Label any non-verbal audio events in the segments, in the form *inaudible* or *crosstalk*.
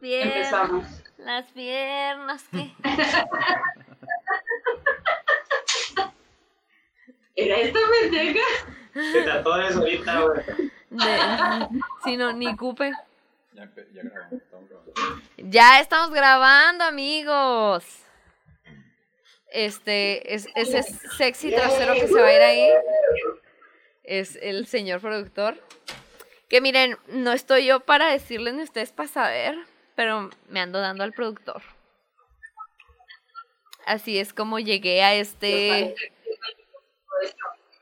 piernas. Empezamos. Las piernas, ¿qué? *laughs* ¿Era esta pendeja? Que te atores ahorita, güey. De, si no, ni cupe. Ya grabamos, estamos grabando. Ya estamos grabando, amigos. Este, es, ese sexy trasero que se va a ir ahí es el señor productor. Que miren, no estoy yo para decirles ni ustedes para saber, pero me ando dando al productor. Así es como llegué a este.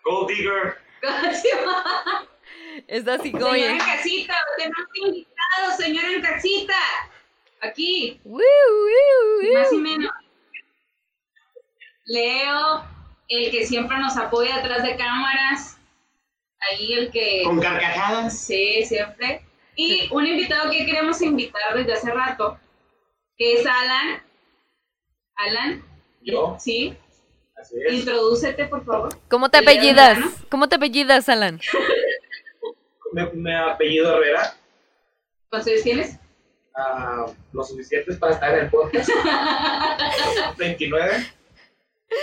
Gold Digger. *laughs* Es así como Señora en casita, tenemos invitado, señora en casita. Aquí, más y menos. Leo, el que siempre nos apoya atrás de cámaras. Ahí el que... Con carcajadas. Sí, siempre. Y un invitado que queremos invitar desde hace rato, que es Alan. Alan, Yo. sí, Así es. introdúcete por favor. ¿Cómo te apellidas? ¿Cómo te apellidas, Alan? *laughs* Me, me apellido Herrera. ¿Cuántos años tienes? ah, lo suficientes para estar en el podcast. *laughs* 29.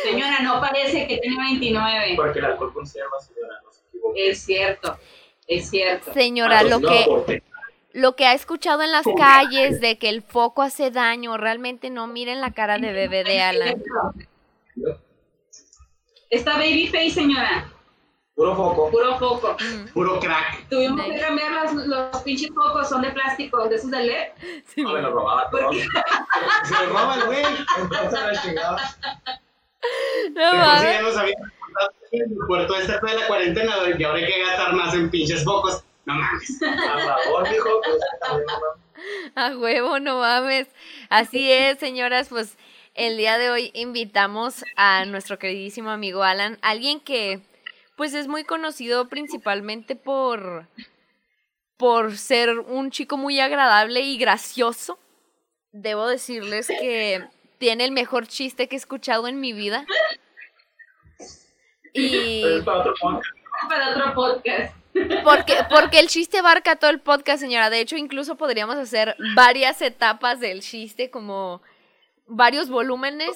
Señora, no parece que tiene 29. Porque el alcohol conserva, señora. No se equivoque. Es cierto, es cierto. Señora, lo que, lo que ha escuchado en las calles de que el foco hace daño, realmente no miren la cara de bebé de Alan. Esta baby face, señora, Puro foco. puro foco. Mm, Puro crack. Tuvimos que cambiar los, los pinches focos, son de plástico, de esos de LED. sí, No me lo robaba todo. ¿Por qué? Se lo roba el güey. *laughs* Entonces la chingada. no Pero sí mames. ya nos habían el puerto este fue de la cuarentena y ahora hay que gastar más en pinches focos. No mames. A favor. Pues, también, no mames. A huevo, no mames. Así es, señoras, pues el día de hoy invitamos a nuestro queridísimo amigo Alan, alguien que pues es muy conocido principalmente por por ser un chico muy agradable y gracioso. Debo decirles que tiene el mejor chiste que he escuchado en mi vida. Y Pero es para otro podcast. Para otro podcast. porque, porque el chiste abarca todo el podcast, señora. De hecho, incluso podríamos hacer varias etapas del chiste, como varios volúmenes,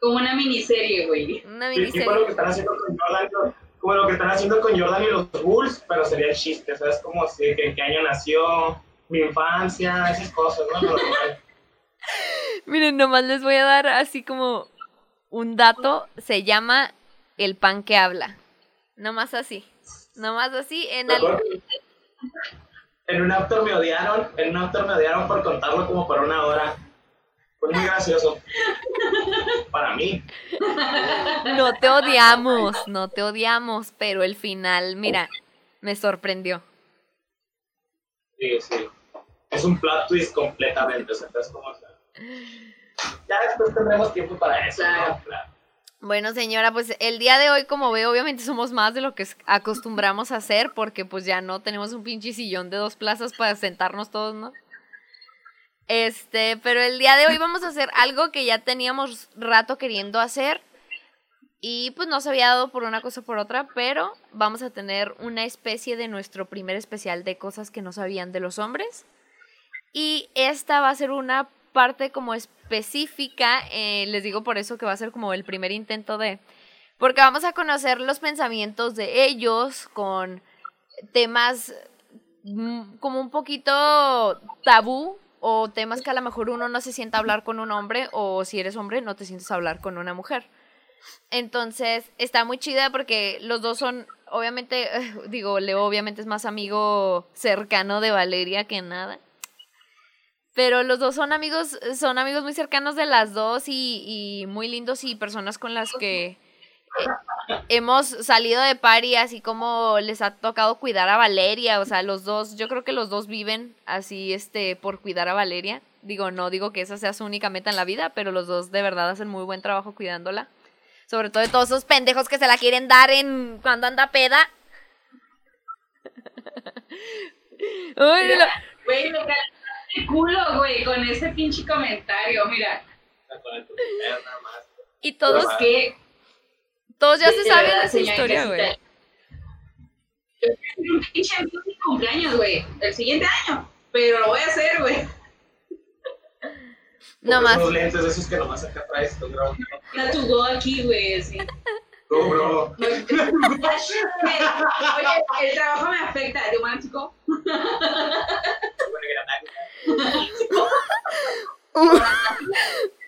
Como una miniserie, güey. una Sí, tipo lo miniserie. que están haciendo con Jordan, con- como lo que están haciendo con Jordan y los Bulls, pero sería el chiste, o sea, es como si, en qué año nació, mi infancia, esas cosas, ¿no? Normal. *laughs* Miren, nomás les voy a dar así como un dato. Se llama El pan que habla. Nomás así. Nomás así en al- Mejor- En un after me odiaron, en un after me odiaron por contarlo como por una hora. Fue muy gracioso. Para mí. No te odiamos, no te odiamos, pero el final, mira, me sorprendió. Sí, sí. Es un plot twist completamente, o sea, es como... o sea, Ya después tendremos tiempo para eso. Claro. ¿no? Bueno, señora, pues el día de hoy, como veo, obviamente somos más de lo que acostumbramos a hacer, porque pues ya no tenemos un pinche sillón de dos plazas para sentarnos todos, ¿no? Este, pero el día de hoy vamos a hacer algo que ya teníamos rato queriendo hacer y pues no se había dado por una cosa o por otra, pero vamos a tener una especie de nuestro primer especial de cosas que no sabían de los hombres. Y esta va a ser una parte como específica, eh, les digo por eso que va a ser como el primer intento de... Porque vamos a conocer los pensamientos de ellos con temas mm, como un poquito tabú o temas que a lo mejor uno no se sienta a hablar con un hombre o si eres hombre no te sientes a hablar con una mujer. Entonces está muy chida porque los dos son, obviamente, *laughs* digo, Leo obviamente es más amigo cercano de Valeria que nada. Pero los dos son amigos, son amigos muy cercanos de las dos y, y muy lindos y personas con las que eh, hemos salido de party, así como les ha tocado cuidar a Valeria. O sea, los dos, yo creo que los dos viven así, este, por cuidar a Valeria. Digo, no digo que esa sea su única meta en la vida, pero los dos de verdad hacen muy buen trabajo cuidándola. Sobre todo de todos esos pendejos que se la quieren dar en cuando anda peda. *laughs* Uy, Culo, güey, con ese pinche comentario. Mira, Con el primer nada más. y todos, que todos ya se saben verdad, esa historia, güey. Yo quiero hacer un pinche mi cumpleaños, güey. El siguiente año. Pero lo voy a hacer, güey. No más. unos lentes esos que nomás acá traes, estás grabando. La tugó aquí, güey, sí. No, bro. Oye, el trabajo me afecta. ¿De un chico? *laughs*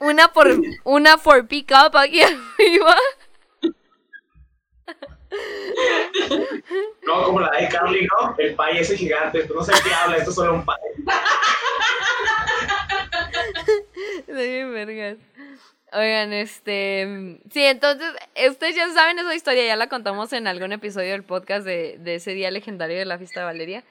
Una por una for pick up aquí *laughs* arriba. No, como la de Carly, ¿no? El pay ese gigante. Tú no sé qué habla, esto es solo un pay. Bien vergas. Oigan, este. Sí, entonces, ustedes ya saben esa historia, ya la contamos en algún episodio del podcast de, de ese día legendario de la fiesta de Valeria.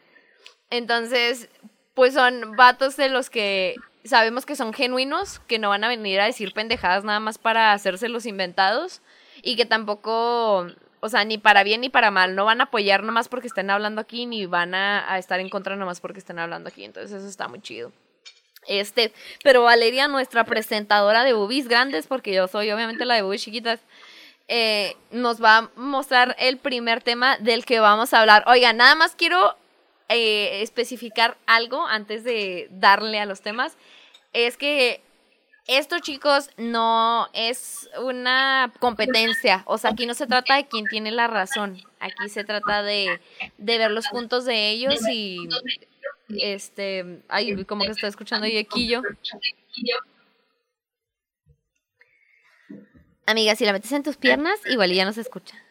Entonces, pues son vatos de los que sabemos que son genuinos, que no van a venir a decir pendejadas nada más para hacerse los inventados y que tampoco, o sea, ni para bien ni para mal, no van a apoyar nomás porque estén hablando aquí, ni van a, estar en contra nomás porque estén hablando aquí. Entonces, eso está muy chido. Este, pero Valeria, nuestra presentadora de boobies grandes, porque yo soy obviamente la de boobies chiquitas, eh, nos va a mostrar el primer tema del que vamos a hablar. Oiga, nada más quiero eh, especificar algo antes de darle a los temas. Es que esto, chicos, no es una competencia. O sea, aquí no se trata de quién tiene la razón. Aquí se trata de, de ver los puntos de ellos y este, ay, como que está escuchando Yequillo. Amiga, si la metes en tus piernas, igual ya no se escucha.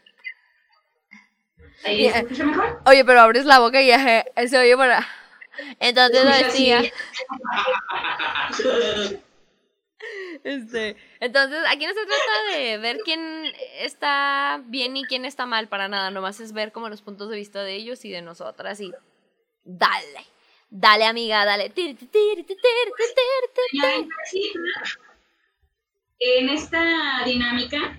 ¿Ahí se escucha mejor? Oye, pero abres la boca y ya se oye para. Entonces lo decía. *laughs* Este, entonces, aquí no se trata de ver quién está bien y quién está mal para nada, nomás es ver como los puntos de vista de ellos y de nosotras y dale, dale amiga, dale. En esta dinámica,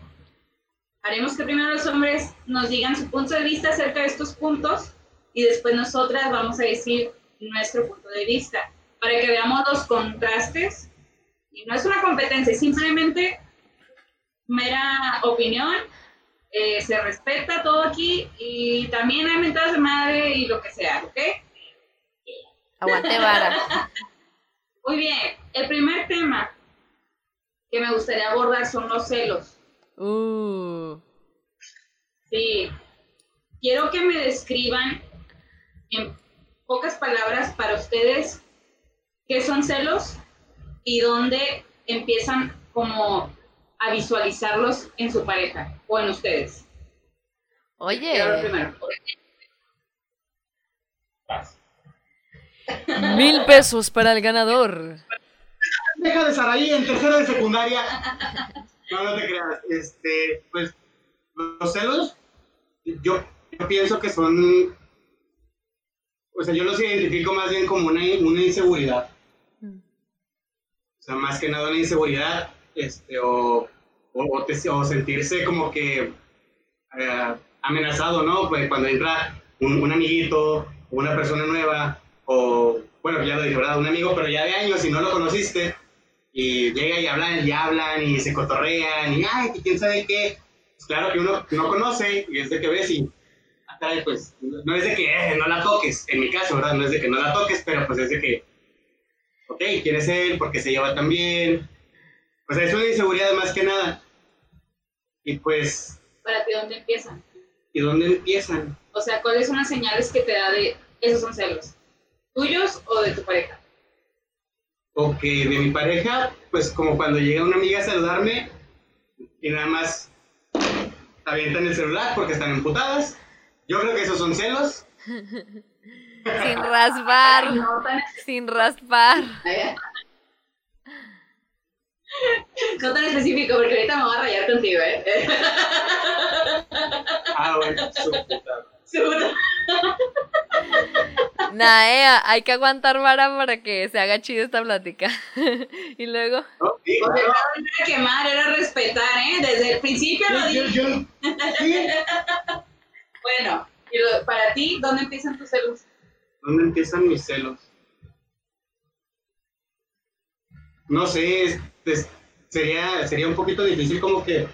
haremos que primero los hombres nos digan su punto de vista acerca de estos puntos y después nosotras vamos a decir nuestro punto de vista para que veamos los contrastes. Y no es una competencia, es simplemente mera opinión. eh, se respeta todo aquí y también hay mentadas de madre y lo que sea, ¿ok? Aguante vara. *laughs* Muy bien, el primer tema que me gustaría abordar son los celos. Uh, Sí, quiero que me describan en pocas palabras para ustedes qué son celos y dónde empiezan como a visualizarlos en su pareja o en ustedes. Oye, primero. mil pesos para el ganador. Deja de Saraí en tercero de secundaria. No, no te creas. Este, pues, los celos, yo, pienso que son. O sea, yo los identifico más bien como una, una inseguridad. O sea, más que nada una inseguridad, este, o, o, te- o sentirse como que eh, amenazado, ¿no? Pues cuando entra un, un amiguito, una persona nueva, o, bueno, ya lo dije, ¿verdad? Un amigo, pero ya de años y no lo conociste, y llega y hablan, y hablan, y se cotorrean, y ay, quién sabe qué. Pues claro que uno no conoce, y es de que ves y, ah, caray, pues, no es de que eh, no la toques, en mi caso, ¿verdad? No es de que no la toques, pero pues es de que, ok, ¿quién es él? ¿Por qué se lleva tan bien? O sea, es una inseguridad más que nada. Y pues, Para ti, ¿dónde empiezan? ¿y dónde empiezan? O sea, ¿cuáles son las señales que te da de esos son celos? ¿Tuyos o de tu pareja? Ok, de mi pareja, pues como cuando llega una amiga a saludarme y nada más avientan el celular porque están emputadas. Yo creo que esos son celos. Sin raspar, No tan, sin raspar. no tan específico, porque ahorita me voy a rayar contigo, ¿eh? Ah, bueno. Su puta. Seguro. Nah, eh, hay que aguantar vara para que se haga chido esta plática. *laughs* y luego, ¿no? Claro. era quemar, era respetar, ¿eh? Desde el principio lo Yo- dije. yo- sí. *laughs* Bueno, y lo- para ti, ¿dónde empiezan tus celos? ¿Dónde empiezan mis celos? No sé, es- es- sería, sería un poquito difícil como que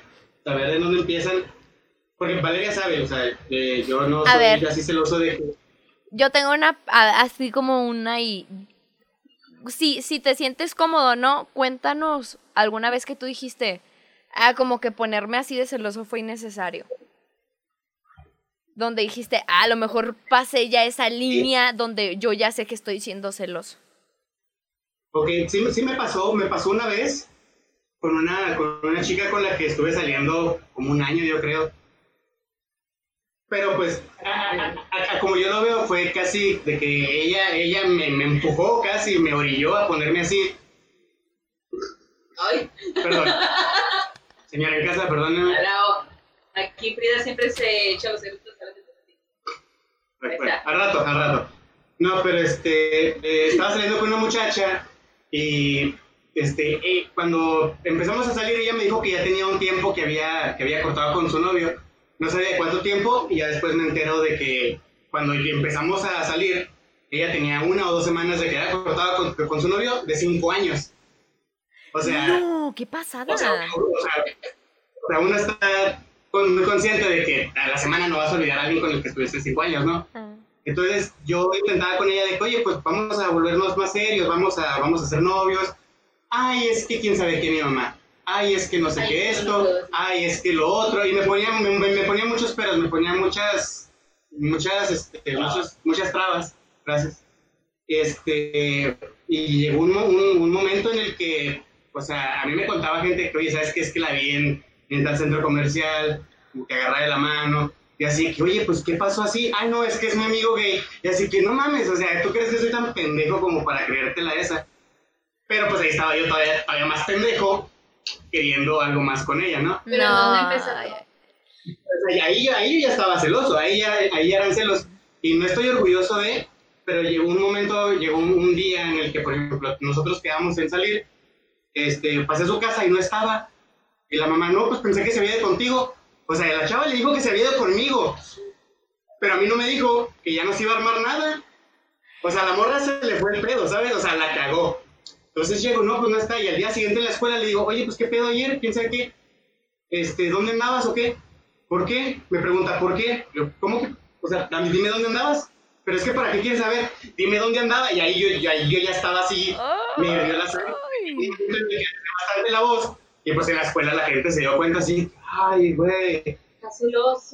saber de dónde empiezan. Porque Valeria sabe, o sea, eh, yo no A soy ver. así celoso de que... yo tengo una, así como una y si, si te sientes cómodo, ¿no? Cuéntanos alguna vez que tú dijiste, ah, como que ponerme así de celoso fue innecesario. Donde dijiste, ah, a lo mejor pasé ya esa línea donde yo ya sé que estoy siendo celoso. Ok, sí, sí me pasó, me pasó una vez con una, con una chica con la que estuve saliendo como un año, yo creo. Pero pues, a- a- a- como yo lo veo, fue casi de que ella, ella me, me empujó casi, me orilló a ponerme así. Ay, Perdón. *laughs* Señora en casa, perdóneme. Aquí Frida siempre se echa los eructos a Bueno, al rato, al rato. No, pero este, eh, estaba saliendo con una muchacha y este, eh, cuando empezamos a salir ella me dijo que ya tenía un tiempo que había, que había cortado con su novio. No sabía de cuánto tiempo y ya después me entero de que cuando empezamos a salir, ella tenía una o dos semanas de que había cortado con, con su novio de cinco años. O sea, no, qué pasada. o sea, o sea, o sea, uno está con- muy consciente de que a la semana no vas a olvidar a alguien con el que estuviste cinco años, ¿no? Ah. Entonces yo intentaba con ella de que, oye, pues vamos a volvernos más serios, vamos a, vamos a ser novios. Ay, es que quién sabe qué mi mamá. Ay, es que no sé Ay, qué esto. no. Ay, es que lo otro. Y me ponía, me, me- ponía muchos peros, me ponía muchas, muchas, este, muchas, muchas trabas. Gracias. Este, y llegó un, un, un momento en el que, o sea, a mí me contaba gente que, oye, ¿sabes qué? Es que la vi en, en tal centro comercial, como que agarra de la mano, y así que, oye, pues, ¿qué pasó así? Ay, no, es que es mi amigo gay. Y así que, no mames, o sea, ¿tú crees que soy tan pendejo como para creértela esa? Pero pues ahí estaba yo todavía, todavía más pendejo, queriendo algo más con ella, ¿no? Pero no, sea, y ahí, ahí ya estaba celoso, ahí ya, ahí ya eran celos. Y no estoy orgulloso de, pero llegó un momento, llegó un, un día en el que, por ejemplo, nosotros quedamos en salir, este, pasé a su casa y no estaba. Y la mamá, no, pues pensé que se había ido contigo. O sea, la chava le dijo que se había ido conmigo. Pero a mí no me dijo que ya no se iba a armar nada. O sea, a la morra se le fue el pedo, ¿sabes? O sea, la cagó. Entonces llego, no, pues no está. Y al día siguiente en la escuela le digo, oye, pues qué pedo ayer, quién sabe qué. Este, ¿dónde andabas o qué? ¿Por qué? Me pregunta, ¿por qué? Yo, ¿Cómo que? O sea, a mí dime dónde andabas. Pero es que para qué quieres saber, dime dónde andaba. Y ahí yo, yo, ahí yo ya estaba así, me hirvió la sangre. Y bastante la voz. Y pues en la escuela la gente se dio cuenta así, ay, güey.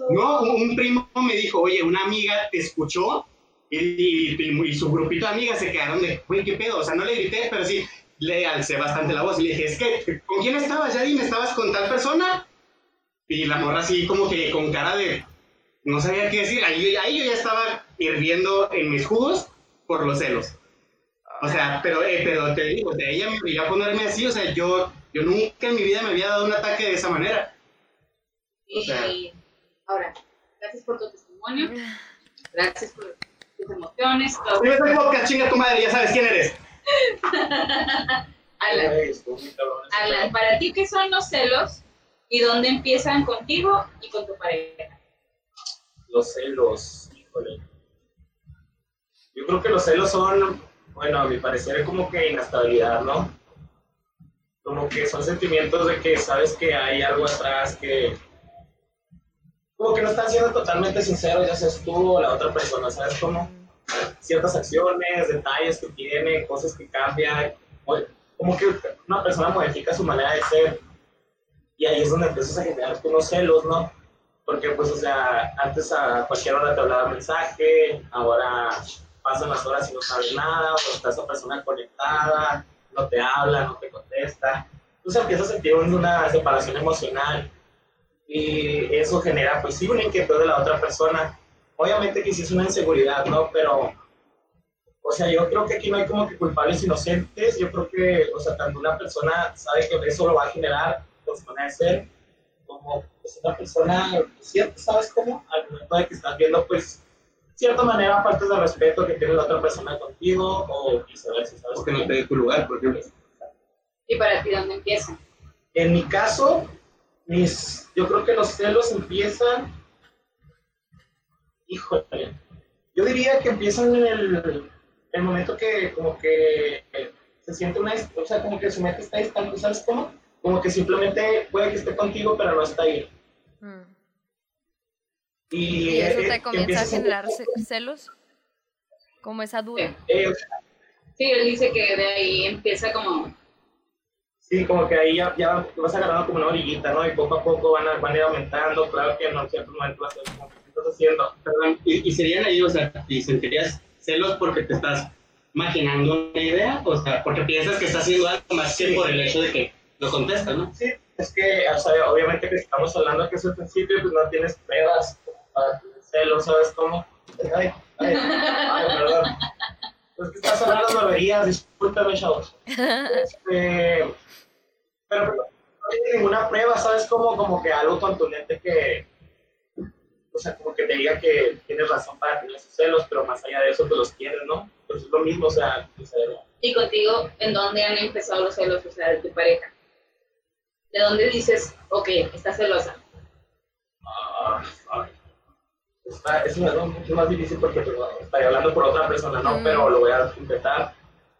No, un primo me dijo, oye, una amiga te escuchó y, y- y- y su grupito de amigas se quedaron de, güey, ¿qué pedo? O sea, no le grité, pero sí le alcé bastante la voz y le dije, es que, ¿con quién estabas? Ya dime, ¿estabas con tal persona? Y la morra así como que con cara de, no sabía qué decir. Ahí, ahí yo ya estaba hirviendo en mis jugos por los celos. O sea, pero, eh, pero te digo, de ella me iba a ponerme así, o sea, yo, yo nunca en mi vida me había dado un ataque de esa manera. O sea- Y ahora, gracias por tu testimonio. Gracias por emociones. todo. Ves el podcast, chinga tu madre, ya sabes quién eres. *laughs* Alan, Alan, para ti, ¿qué son los celos? ¿Y dónde empiezan contigo y con tu pareja? Los celos, híjole. Yo creo que los celos son, bueno, a mi parecer, como que inestabilidad, ¿no? Como que son sentimientos de que sabes que hay algo atrás que. Como que no están siendo totalmente sinceros, ya seas tú o la otra persona, ¿sabes cómo? Ciertas acciones, detalles que tiene, cosas que cambian. Como que una persona modifica su manera de ser. Y ahí es donde empiezas a generar unos celos, ¿no? Porque, pues, o sea, antes a cualquier hora te hablaba mensaje, ahora pasan las horas y no sabes nada, o está esa persona conectada, no te habla, no te contesta. Entonces empiezas a sentir un- una separación emocional y eso genera, pues sí, una inquietud de la otra persona. Obviamente que sí es una inseguridad, ¿no? Pero, o sea, yo creo que aquí no hay como que culpables inocentes. Yo creo que, o sea, tanto una persona sabe que eso lo va a generar por su manera de ser, como pues, una persona, ¿cierto? ¿Sabes cómo? Al momento de que estás viendo, pues, cierta manera faltas de respeto que tiene la otra persona contigo o viceversa, ¿sabes? Porque no te dé tu lugar, por ejemplo. ¿Y para ti dónde empiezan? En mi caso, mis, yo creo que los celos empiezan, híjole, yo diría que empiezan en el, el momento que como que se siente una, o sea, como que su mente está distante, ¿sabes cómo? Como que simplemente puede que esté contigo, pero no está ahí. Mm. Y, ¿Y eso eh, te comienza a generar ce- celos? Como esa duda. Eh, o sea, Sí, él dice que de ahí empieza como... Sí, como que ahí ya, ya vas agarrando como una orillita, ¿no? Y poco a poco van a, van a ir aumentando, claro que en cierto momento vas a ver como que ¿qué estás haciendo. Perdón, y, y serían ahí, o sea, y sentirías celos porque te estás imaginando una idea, o sea, porque piensas que estás haciendo algo más que por el hecho de que lo contestas, ¿no? Sí, es que, o sea, obviamente que estamos hablando que es el principio, pues no tienes pruebas para celos, ¿sabes cómo? Ay, ay, ay, perdón. Es que estás hablando barberías, discúlpame, chavos. Este, pero, pero no tiene ninguna prueba, ¿sabes cómo? Como que algo contundente que, o sea, como que te diga que tienes razón para tener esos celos, pero más allá de eso, pues los tienes, ¿no? Pues es lo mismo, o sea, o sea, Y contigo, ¿en dónde han empezado los celos, o sea, de tu pareja? ¿De dónde dices, ok, está celosa? Ah, ay. Está, es algo mucho más difícil porque pues, estaría hablando por otra persona, ¿no? Mm. Pero lo voy a intentar.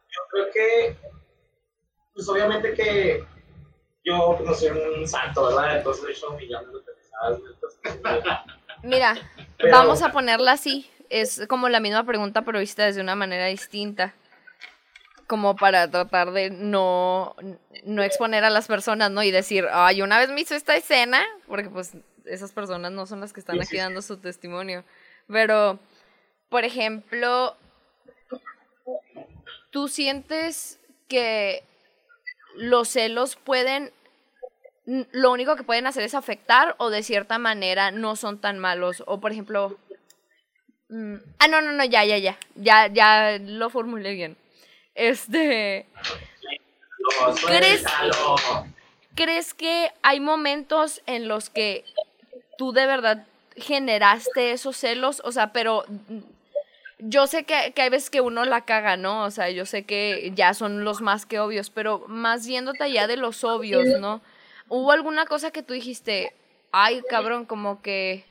Yo creo que, pues obviamente que yo pues, no soy un santo, ¿verdad? Entonces de hecho millones de pendejadas, entonces, *laughs* Mira, Pero- vamos a ponerla así. Es como la misma pregunta, pero vista desde una manera distinta. Como para tratar de no, no exponer a las personas, ¿no? Y decir, ay, una vez me hizo esta escena, porque pues esas personas no son las que están Sí, aquí sí, dando su testimonio. Pero, por ejemplo, ¿tú sientes que los celos pueden lo único que pueden hacer es afectar o de cierta manera no son tan malos. O por ejemplo... mm, ah, no, no, no, ya, ya, ya. Ya, ya lo formulé bien. Este... ¿Crees? ¿Crees que hay momentos en los que tú de verdad generaste esos celos? O sea, pero mm, yo sé que, que hay veces que uno la caga, ¿no? O sea, yo sé que ya son los más que obvios, pero más yéndote allá de los obvios, ¿no? ¿Hubo alguna cosa que tú dijiste, ay, cabrón, como que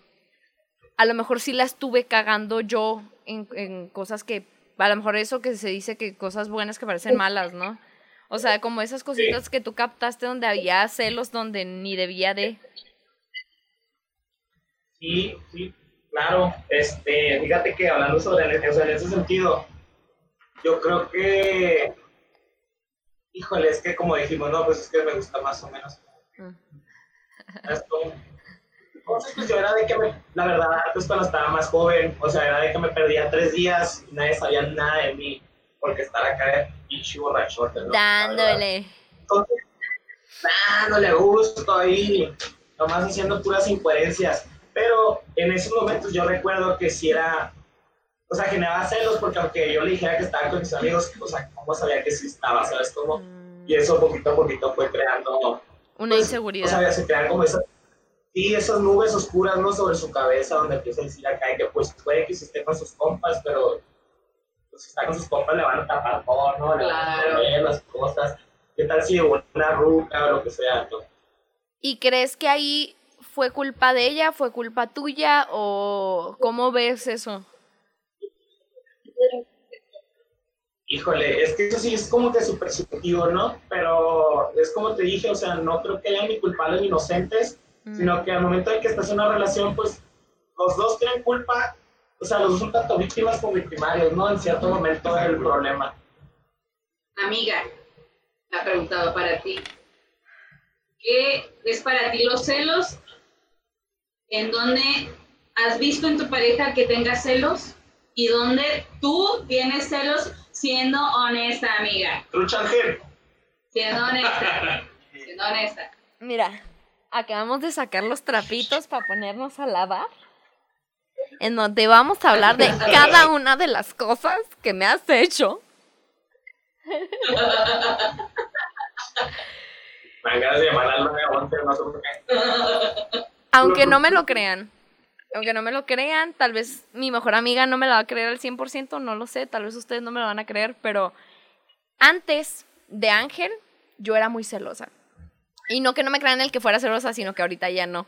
a lo mejor sí la estuve cagando yo en, en cosas que, a lo mejor eso que se dice que cosas buenas que parecen malas, ¿no? O sea, como esas cositas que tú captaste donde había celos donde ni debía de. Sí, sí, claro. Este, fíjate que hablando sobre sea, en ese sentido, yo creo que, híjole, es que como dijimos, no, pues es que me gusta más o menos. Mm. Es como- Entonces, pues yo era de que me, la verdad, pues cuando estaba más joven, o sea, era de que me perdía tres días y nadie sabía nada de mí, porque estar acá de pinche borrachote, ¿no? Dándole. Entonces, dándole gusto ahí, nomás haciendo puras incoherencias. Pero en esos momentos yo recuerdo que si era, o sea, generaba celos porque aunque yo le dijera que estaba con mis amigos, o sea, ¿cómo sabía que sí estaba? ¿Sabes cómo? Y eso poquito a poquito fue creando, Una pues, inseguridad. o sea, se crean como esas, sí, esas nubes oscuras, ¿no? Sobre su cabeza donde empieza a decir acá que pues puede que sí esté con sus compas, pero pues, si está con sus compas le van a tapar todo, ¿no? Le van a Claro. poner las cosas. ¿Qué tal si una ruca o lo que sea? ¿no? ¿Y crees que ahí fue culpa de ella, fue culpa tuya o cómo ves eso? Híjole, es que eso sí es como que súper subjetivo, ¿no? Pero es como te dije, o sea, no creo que haya ni culpables ni inocentes, Mm. sino que al momento en que estás en una relación, pues los dos tienen culpa, o sea, los dos son tanto víctimas como victimarios, ¿no? En cierto momento del problema. Amiga, la preguntaba para ti. ¿Qué es para ti los celos? ¿En dónde has visto en tu pareja que tenga celos? ¿Y dónde tú tienes celos siendo honesta, amiga? Trucha Ángel. Siendo honesta. *laughs* siendo honesta. Mira, acabamos de sacar los trapitos para ponernos a lavar. En donde vamos a hablar de cada una de las cosas que me has hecho. Me dan ganas de llamar al 911, no sé por qué. Aunque no me lo crean. Aunque no me lo crean, tal vez mi mejor amiga no me la va a creer al 100%, no lo sé, tal vez ustedes no me lo van a creer, pero antes de Ángel, yo era muy celosa. Y no que no me crean el que fuera celosa, sino que ahorita ya no.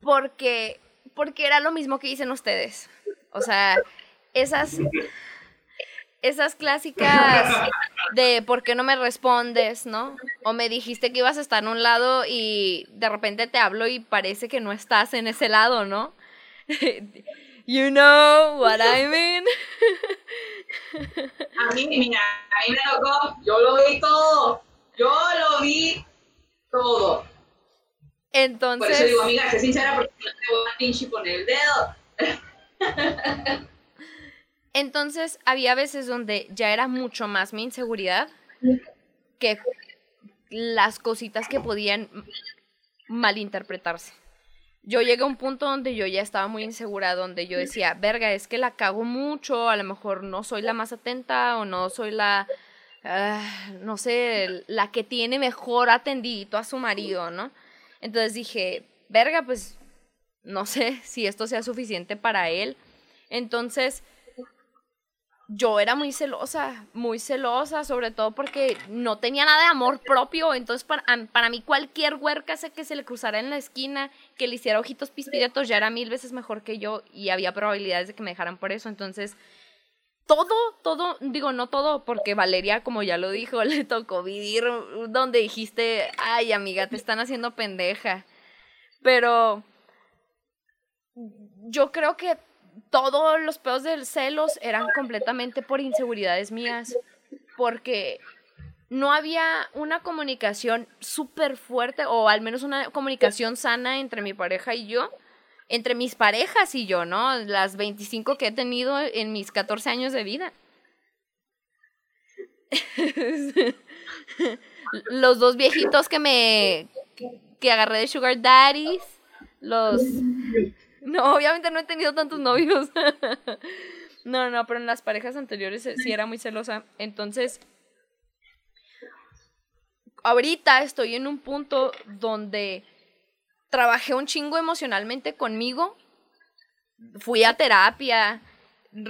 Porque, porque era lo mismo que dicen ustedes. O sea, esas, esas clásicas *laughs* de por qué no me respondes, ¿no? O me dijiste que ibas a estar en un lado y de repente te hablo y parece que no estás en ese lado, ¿no? *laughs* You know what I *laughs* mean. A mí, mira, a mí me tocó, yo lo vi todo, yo lo vi todo. Por Entonces, eso digo, amiga, sé sincera porque no te voy a pinche poner el dedo. Entonces había veces donde ya era mucho más mi inseguridad que las cositas que podían malinterpretarse. Yo llegué a un punto donde yo ya estaba muy insegura, donde yo decía, verga, es que la cago mucho, a lo mejor no soy la más atenta o no soy la, ah, no sé, la que tiene mejor atendidito a su marido, ¿no? Entonces dije, verga, pues no sé si esto sea suficiente para él. Entonces, yo era muy celosa, muy celosa, sobre todo porque no tenía nada de amor propio. Entonces, para, para mí, cualquier huerca que se le cruzara en la esquina, que le hiciera ojitos pispiretos, ya era mil veces mejor que yo y había probabilidades de que me dejaran por eso. Entonces, todo, todo, digo, no todo, porque Valeria, como ya lo dijo, *laughs* le tocó vivir donde dijiste, ay, amiga, te están haciendo pendeja. Pero yo creo que todos los pedos del celos eran completamente por inseguridades mías, porque no había una comunicación súper fuerte, o al menos una comunicación sana entre mi pareja y yo, entre mis parejas y yo, ¿no? Las 25 que he tenido en mis 14 años de vida. *laughs* Los dos viejitos que me que agarré de Sugar Daddies, los no, obviamente no he tenido tantos novios. *laughs* no, no, pero en las parejas anteriores eh, sí era muy celosa. Entonces, ahorita estoy en un punto donde trabajé un chingo emocionalmente conmigo. Fui a terapia,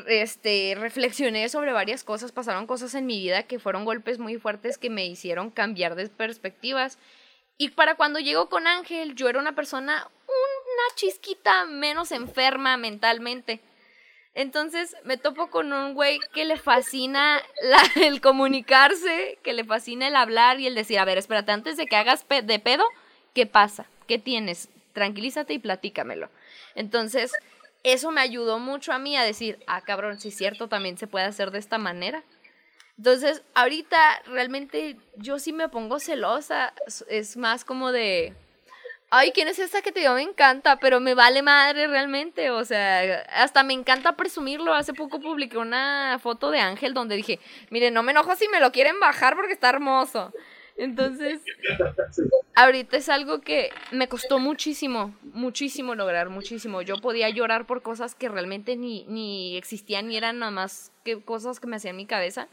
este, reflexioné sobre varias cosas, pasaron cosas en mi vida que fueron golpes muy fuertes que me hicieron cambiar de perspectivas. Y para cuando llego con Ángel, yo era una persona una chisquita menos enferma mentalmente. Entonces me topo con un güey que le fascina el comunicarse, que le fascina el hablar y el decir, a ver, espérate, antes de que hagas pe- de pedo, ¿qué pasa? ¿Qué tienes? Tranquilízate y platícamelo. Entonces, eso me ayudó mucho a mí a decir, ah, cabrón, sí es cierto, también se puede hacer de esta manera. Entonces, ahorita realmente yo sí me pongo celosa, es más como de, ay, ¿quién es esta que te dio? Me encanta, pero me vale madre realmente, o sea, hasta me encanta presumirlo. Hace poco publiqué una foto de Ángel donde dije, mire, no me enojo si me lo quieren bajar porque está hermoso. Entonces, ahorita es algo que me costó muchísimo, muchísimo lograr, muchísimo. Yo podía llorar por cosas que realmente ni, ni existían ni eran nada más que cosas que me hacían mi cabeza.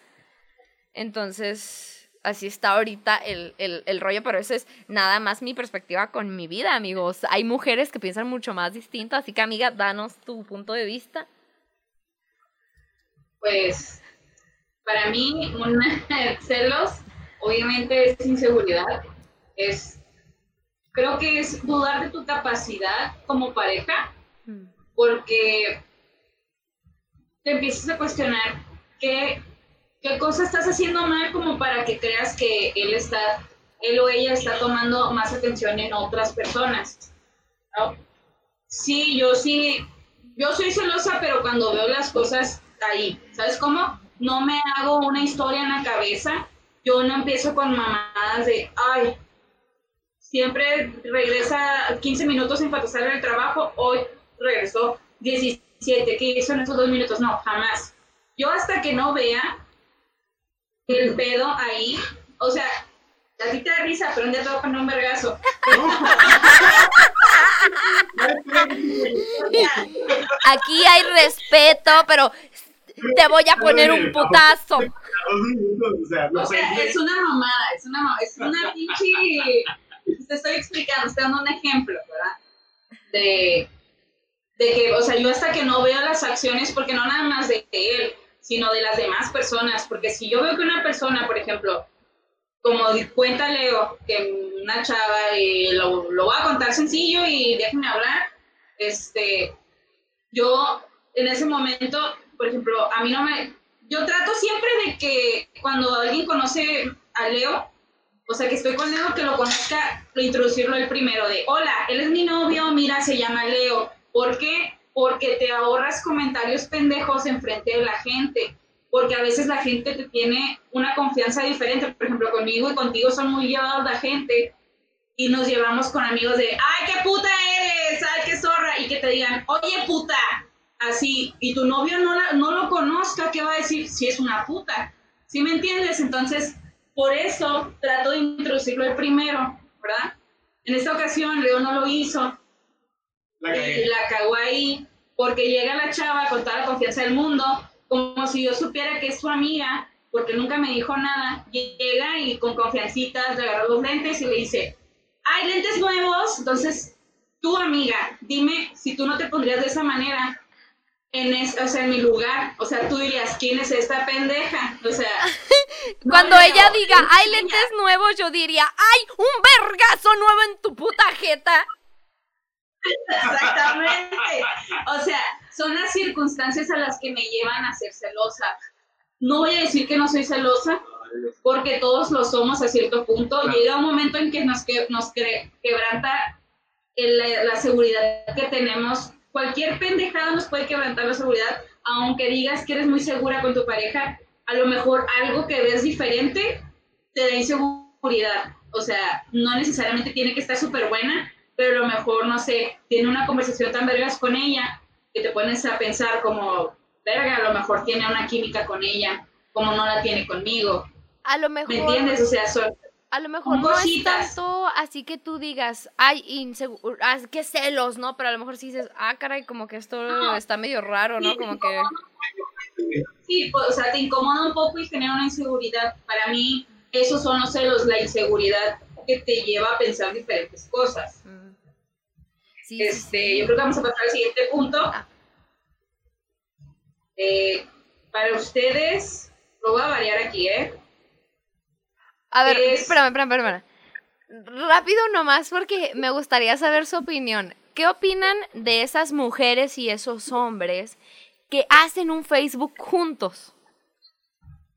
Entonces, así está ahorita el, el, el rollo, pero eso es nada más mi perspectiva con mi vida, amigos. Hay mujeres que piensan mucho más distinto, así que amiga, danos tu punto de vista. Pues para mí, un *laughs* celos, obviamente es inseguridad, es, creo que es dudar de tu capacidad como pareja, porque te empiezas a cuestionar qué, qué cosa estás haciendo mal como para que creas que él está, él o ella está tomando más atención en otras personas. ¿no? Sí, yo sí, yo soy celosa, pero cuando veo las cosas ahí, ¿sabes cómo? No me hago una historia en la cabeza, yo no empiezo con mamadas de, ay, siempre regresa 15 minutos pasar el trabajo, hoy regresó 17, ¿qué hizo en esos dos minutos? No, jamás. Yo hasta que no vea el pedo ahí, o sea, a ti te da risa, pero un día te voy a poner un vergazo. *laughs* Aquí hay respeto, pero te voy a poner un putazo. O sea, es una mamada, es una mamada, es una pinche... Te estoy explicando, estoy dando un ejemplo, ¿verdad? De, de que, o sea, yo hasta que no veo las acciones, porque no nada más de él, sino de las demás personas, porque si yo veo que una persona, por ejemplo, como cuenta Leo, que una chava, y lo, lo voy a contar sencillo y déjenme hablar, este, yo en ese momento, por ejemplo, a mí no me, yo trato siempre de que cuando alguien conoce a Leo, o sea, que estoy con Leo, que lo conozca, introducirlo el primero de, hola, él es mi novio, mira, se llama Leo. ¿Por qué? Porque te ahorras comentarios pendejos enfrente de la gente, porque a veces la gente te tiene una confianza diferente, por ejemplo, conmigo y contigo son muy llevados la gente y nos llevamos con amigos de, ay, qué puta eres, ay, qué zorra, y que te digan, oye, puta, así, y tu novio no, la- no lo conozca, ¿qué va a decir si es una puta? ¿Sí me entiendes? Entonces, por eso trato de introducirlo el primero, ¿verdad? En esta ocasión, Leo no lo hizo, La y cagué. la cagó ahí, porque llega la chava con toda la confianza del mundo, como si yo supiera que es su amiga, porque nunca me dijo nada. Llega y con confiancitas le agarró los lentes y le dice, hay lentes nuevos, entonces tú amiga, dime si tú no te pondrías de esa manera. En es, o sea, en mi lugar, o sea, tú dirías, ¿quién es esta pendeja? O sea, *laughs* Cuando no, ella no, diga, hay lentes nuevos, yo diría, ¡ay, un vergazo nuevo en tu puta jeta! Exactamente. O sea, son las circunstancias a las que me llevan a ser celosa. No voy a decir que no soy celosa, porque todos lo somos a cierto punto. Claro. Llega un momento en que nos, que, nos quebranta el- la, la seguridad que tenemos. Cualquier pendejada nos puede quebrantar la seguridad, aunque digas que eres muy segura con tu pareja, a lo mejor algo que ves diferente te da inseguridad. O sea, no necesariamente tiene que estar súper buena, pero a lo mejor, no sé, tiene una conversación tan vergas con ella que te pones a pensar como, verga, a lo mejor tiene una química con ella, como no la tiene conmigo. A lo mejor, ¿Me entiendes? O sea, son, a lo mejor no es tanto así que tú digas, ay, inseguro, qué celos, ¿no? Pero a lo mejor sí dices, ah, caray, como que esto No. está medio raro, ¿no? Sí, Como que... sí, pues, o sea, te incomoda un poco y genera una inseguridad. Para mí, esos son los celos, la inseguridad que te lleva a pensar diferentes cosas. mm. Sí, sí, Este, yo creo que vamos a pasar al siguiente punto. Ah. Eh, para ustedes, lo voy a variar aquí, ¿eh? A ver, es- espérame, espérame, espérame. Rápido nomás porque me gustaría saber su opinión. ¿Qué opinan de esas mujeres y esos hombres que hacen un Facebook juntos?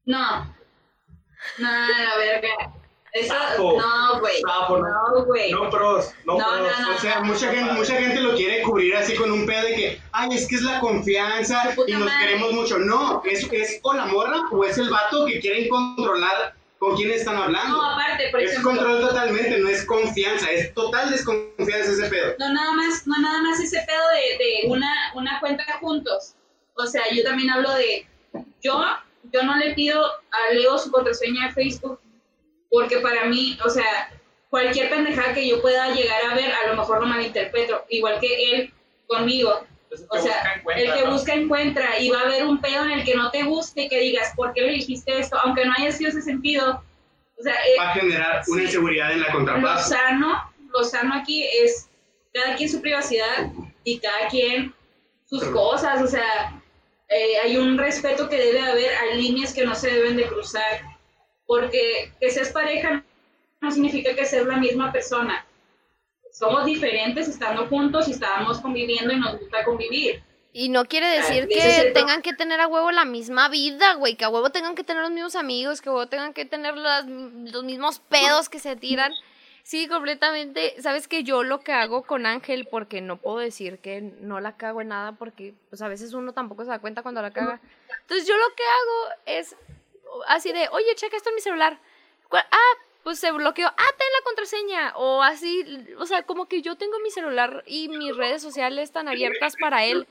No. No, la verga. Eso, no, güey. No. Güey. No pros, no, No, pros. no, no. O sea, mucha gente, mucha gente lo quiere cubrir así con un pedo de que, ay, es que es la confianza y nos madre. queremos mucho. No, es, es con la morra o es el vato que quieren controlar con quién están hablando. No, aparte, por es ejemplo. control totalmente, no es confianza, es total desconfianza ese pedo. No nada más, no nada más ese pedo de, de una, una cuenta juntos. O sea, yo también hablo de, yo, yo no le pido a Leo su contraseña de Facebook, porque para mí, o sea, cualquier pendejada que yo pueda llegar a ver, a lo mejor lo malinterpreto, igual que él conmigo. Entonces, O sea, busca, el que ¿no? busca encuentra y va a haber un pedo en el que no te guste y que digas, ¿por qué le dijiste esto? Aunque no haya sido ese sentido. O sea, eh, Va a generar una Sí. inseguridad en la lo contraparte. sano, lo sano aquí es cada quien su privacidad y cada quien sus Pero- cosas, o sea, eh, hay un respeto que debe haber, hay líneas que no se deben de cruzar, porque que seas pareja no significa que seas la misma persona. Somos diferentes estando juntos y estábamos conviviendo y nos gusta convivir. Y no quiere decir que tengan que tener a huevo la misma vida, güey. Que a huevo tengan que tener los mismos amigos, que a huevo tengan que tener las- los mismos pedos que se tiran. Sí, completamente. Sabes que yo lo que hago con Ángel, porque no puedo decir que no la cago en nada, porque pues a veces uno tampoco se da cuenta cuando la caga. Entonces yo lo que hago es así de, oye, checa esto en mi celular. ¿Cuál- Ah, pues se bloqueó. Ah, ten la contraseña. O así, o sea, como que yo tengo mi celular y mis redes sociales tan abiertas para él.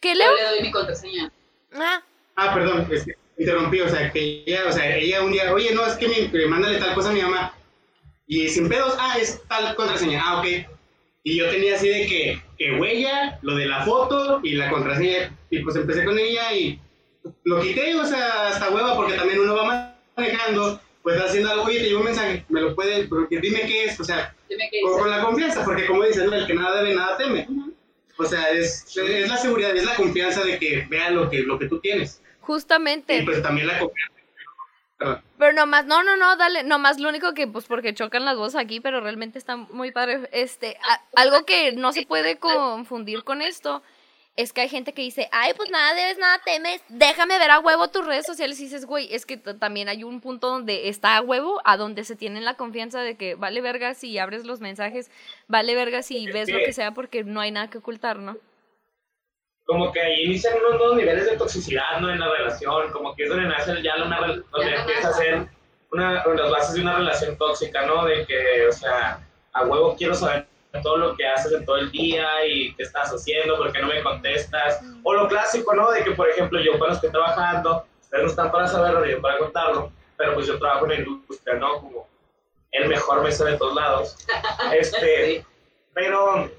¿Qué, Leo? Yo le doy mi contraseña. Ah, Ah, perdón, es que interrumpí, o sea, que ella, o sea, ella un día, oye, no, es que que mándale tal cosa a mi mamá. Y sin pedos, ah, es tal contraseña, ah, ok. Y yo tenía así de que, que huella, lo de la foto y la contraseña. Y pues empecé con ella y lo quité, o sea, hasta hueva, porque también uno va manejando, pues haciendo algo, oye, te llevo un mensaje, me lo puede, porque dime qué es, o sea, Dime qué con, la confianza, porque como dicen, el que nada debe, nada teme. O sea, es, es la seguridad, es la confianza de que vean lo que, lo que tú tienes. Y justamente. pues también la confianza. Pero nomás, no, no, no, dale, nomás lo único que, pues porque chocan las voces aquí, pero realmente está muy padre. Este, a- algo que no se puede confundir con esto es que hay gente que dice, ay, pues nada debes, nada temes, déjame ver a huevo tus redes sociales. Y dices, güey, es que también hay un punto donde está a huevo, a donde se tienen la confianza de que vale verga si abres los mensajes, vale verga si Es ves lo que- sea, porque no hay nada que ocultar, ¿no? como que ahí inician unos nuevos niveles de toxicidad ¿no? en la relación, como que es donde nace ya una, donde Ya empieza a ser una, las bases de una relación tóxica, ¿no? De que, o sea, a huevo quiero saber todo lo que haces en todo el día y qué estás haciendo, por qué no me contestas, o lo clásico, ¿no? De que, por ejemplo, yo cuando estoy trabajando, ustedes no están para saberlo, ni yo para contarlo, pero pues yo trabajo en la industria, ¿no? Como el mejor mesero de todos lados. *laughs* Este, pero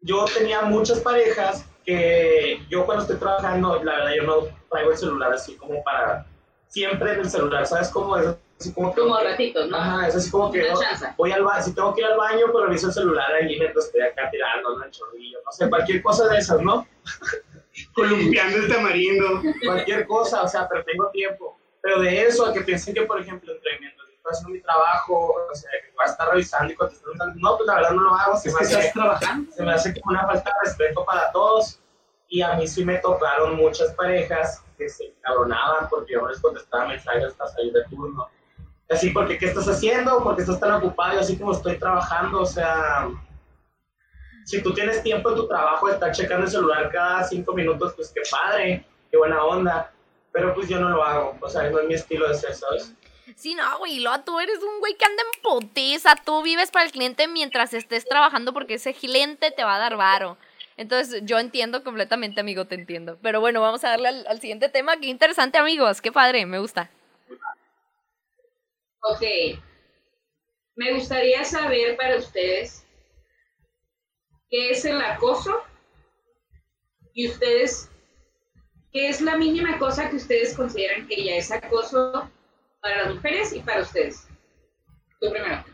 yo tenía muchas parejas que yo cuando estoy trabajando, la verdad, yo no traigo el celular así como para siempre en el celular, ¿sabes cómo es? Así como que, Como ratitos, ¿no? Ajá, es así como que Una ¿no? chance. voy al baño, si tengo que ir al baño, pues reviso el celular ahí mientras estoy acá tirando, ¿no? El chorrillo, no sé, cualquier cosa de esas, ¿no? *laughs* Columpiando el tamarindo. cualquier cosa, o sea, pero tengo tiempo. Pero de eso a que piensen que, por ejemplo, entre mientras estoy haciendo mi trabajo, o sea, que voy a estar revisando y contestando, no, pues la verdad no lo hago, se Es me que hace, estás trabajando. se me hace como una falta de respeto para todos. Y a mí sí me tocaron muchas parejas que se cabronaban porque yo no les contestaba mensajes hasta salir de turno. Así, porque ¿qué estás haciendo? porque estás tan ocupado? Así como estoy trabajando, o sea, si tú tienes tiempo en tu trabajo de estar checando el celular cada cinco minutos, pues qué padre, qué buena onda. Pero pues yo no lo hago, o sea, no es mi estilo de ser, ¿sabes? Sí, no, güey, luego tú eres un güey que anda en potiza, tú vives para el cliente mientras estés trabajando porque ese cliente te va a dar varo. Entonces, yo entiendo completamente, amigo, te entiendo. Pero bueno, vamos a darle al, al siguiente tema. Qué interesante, amigos. Qué padre, me gusta. Ok. Me gustaría saber para ustedes qué es el acoso y ustedes, qué es la mínima cosa que ustedes consideran que ya es acoso para las mujeres y para ustedes. Tú primero.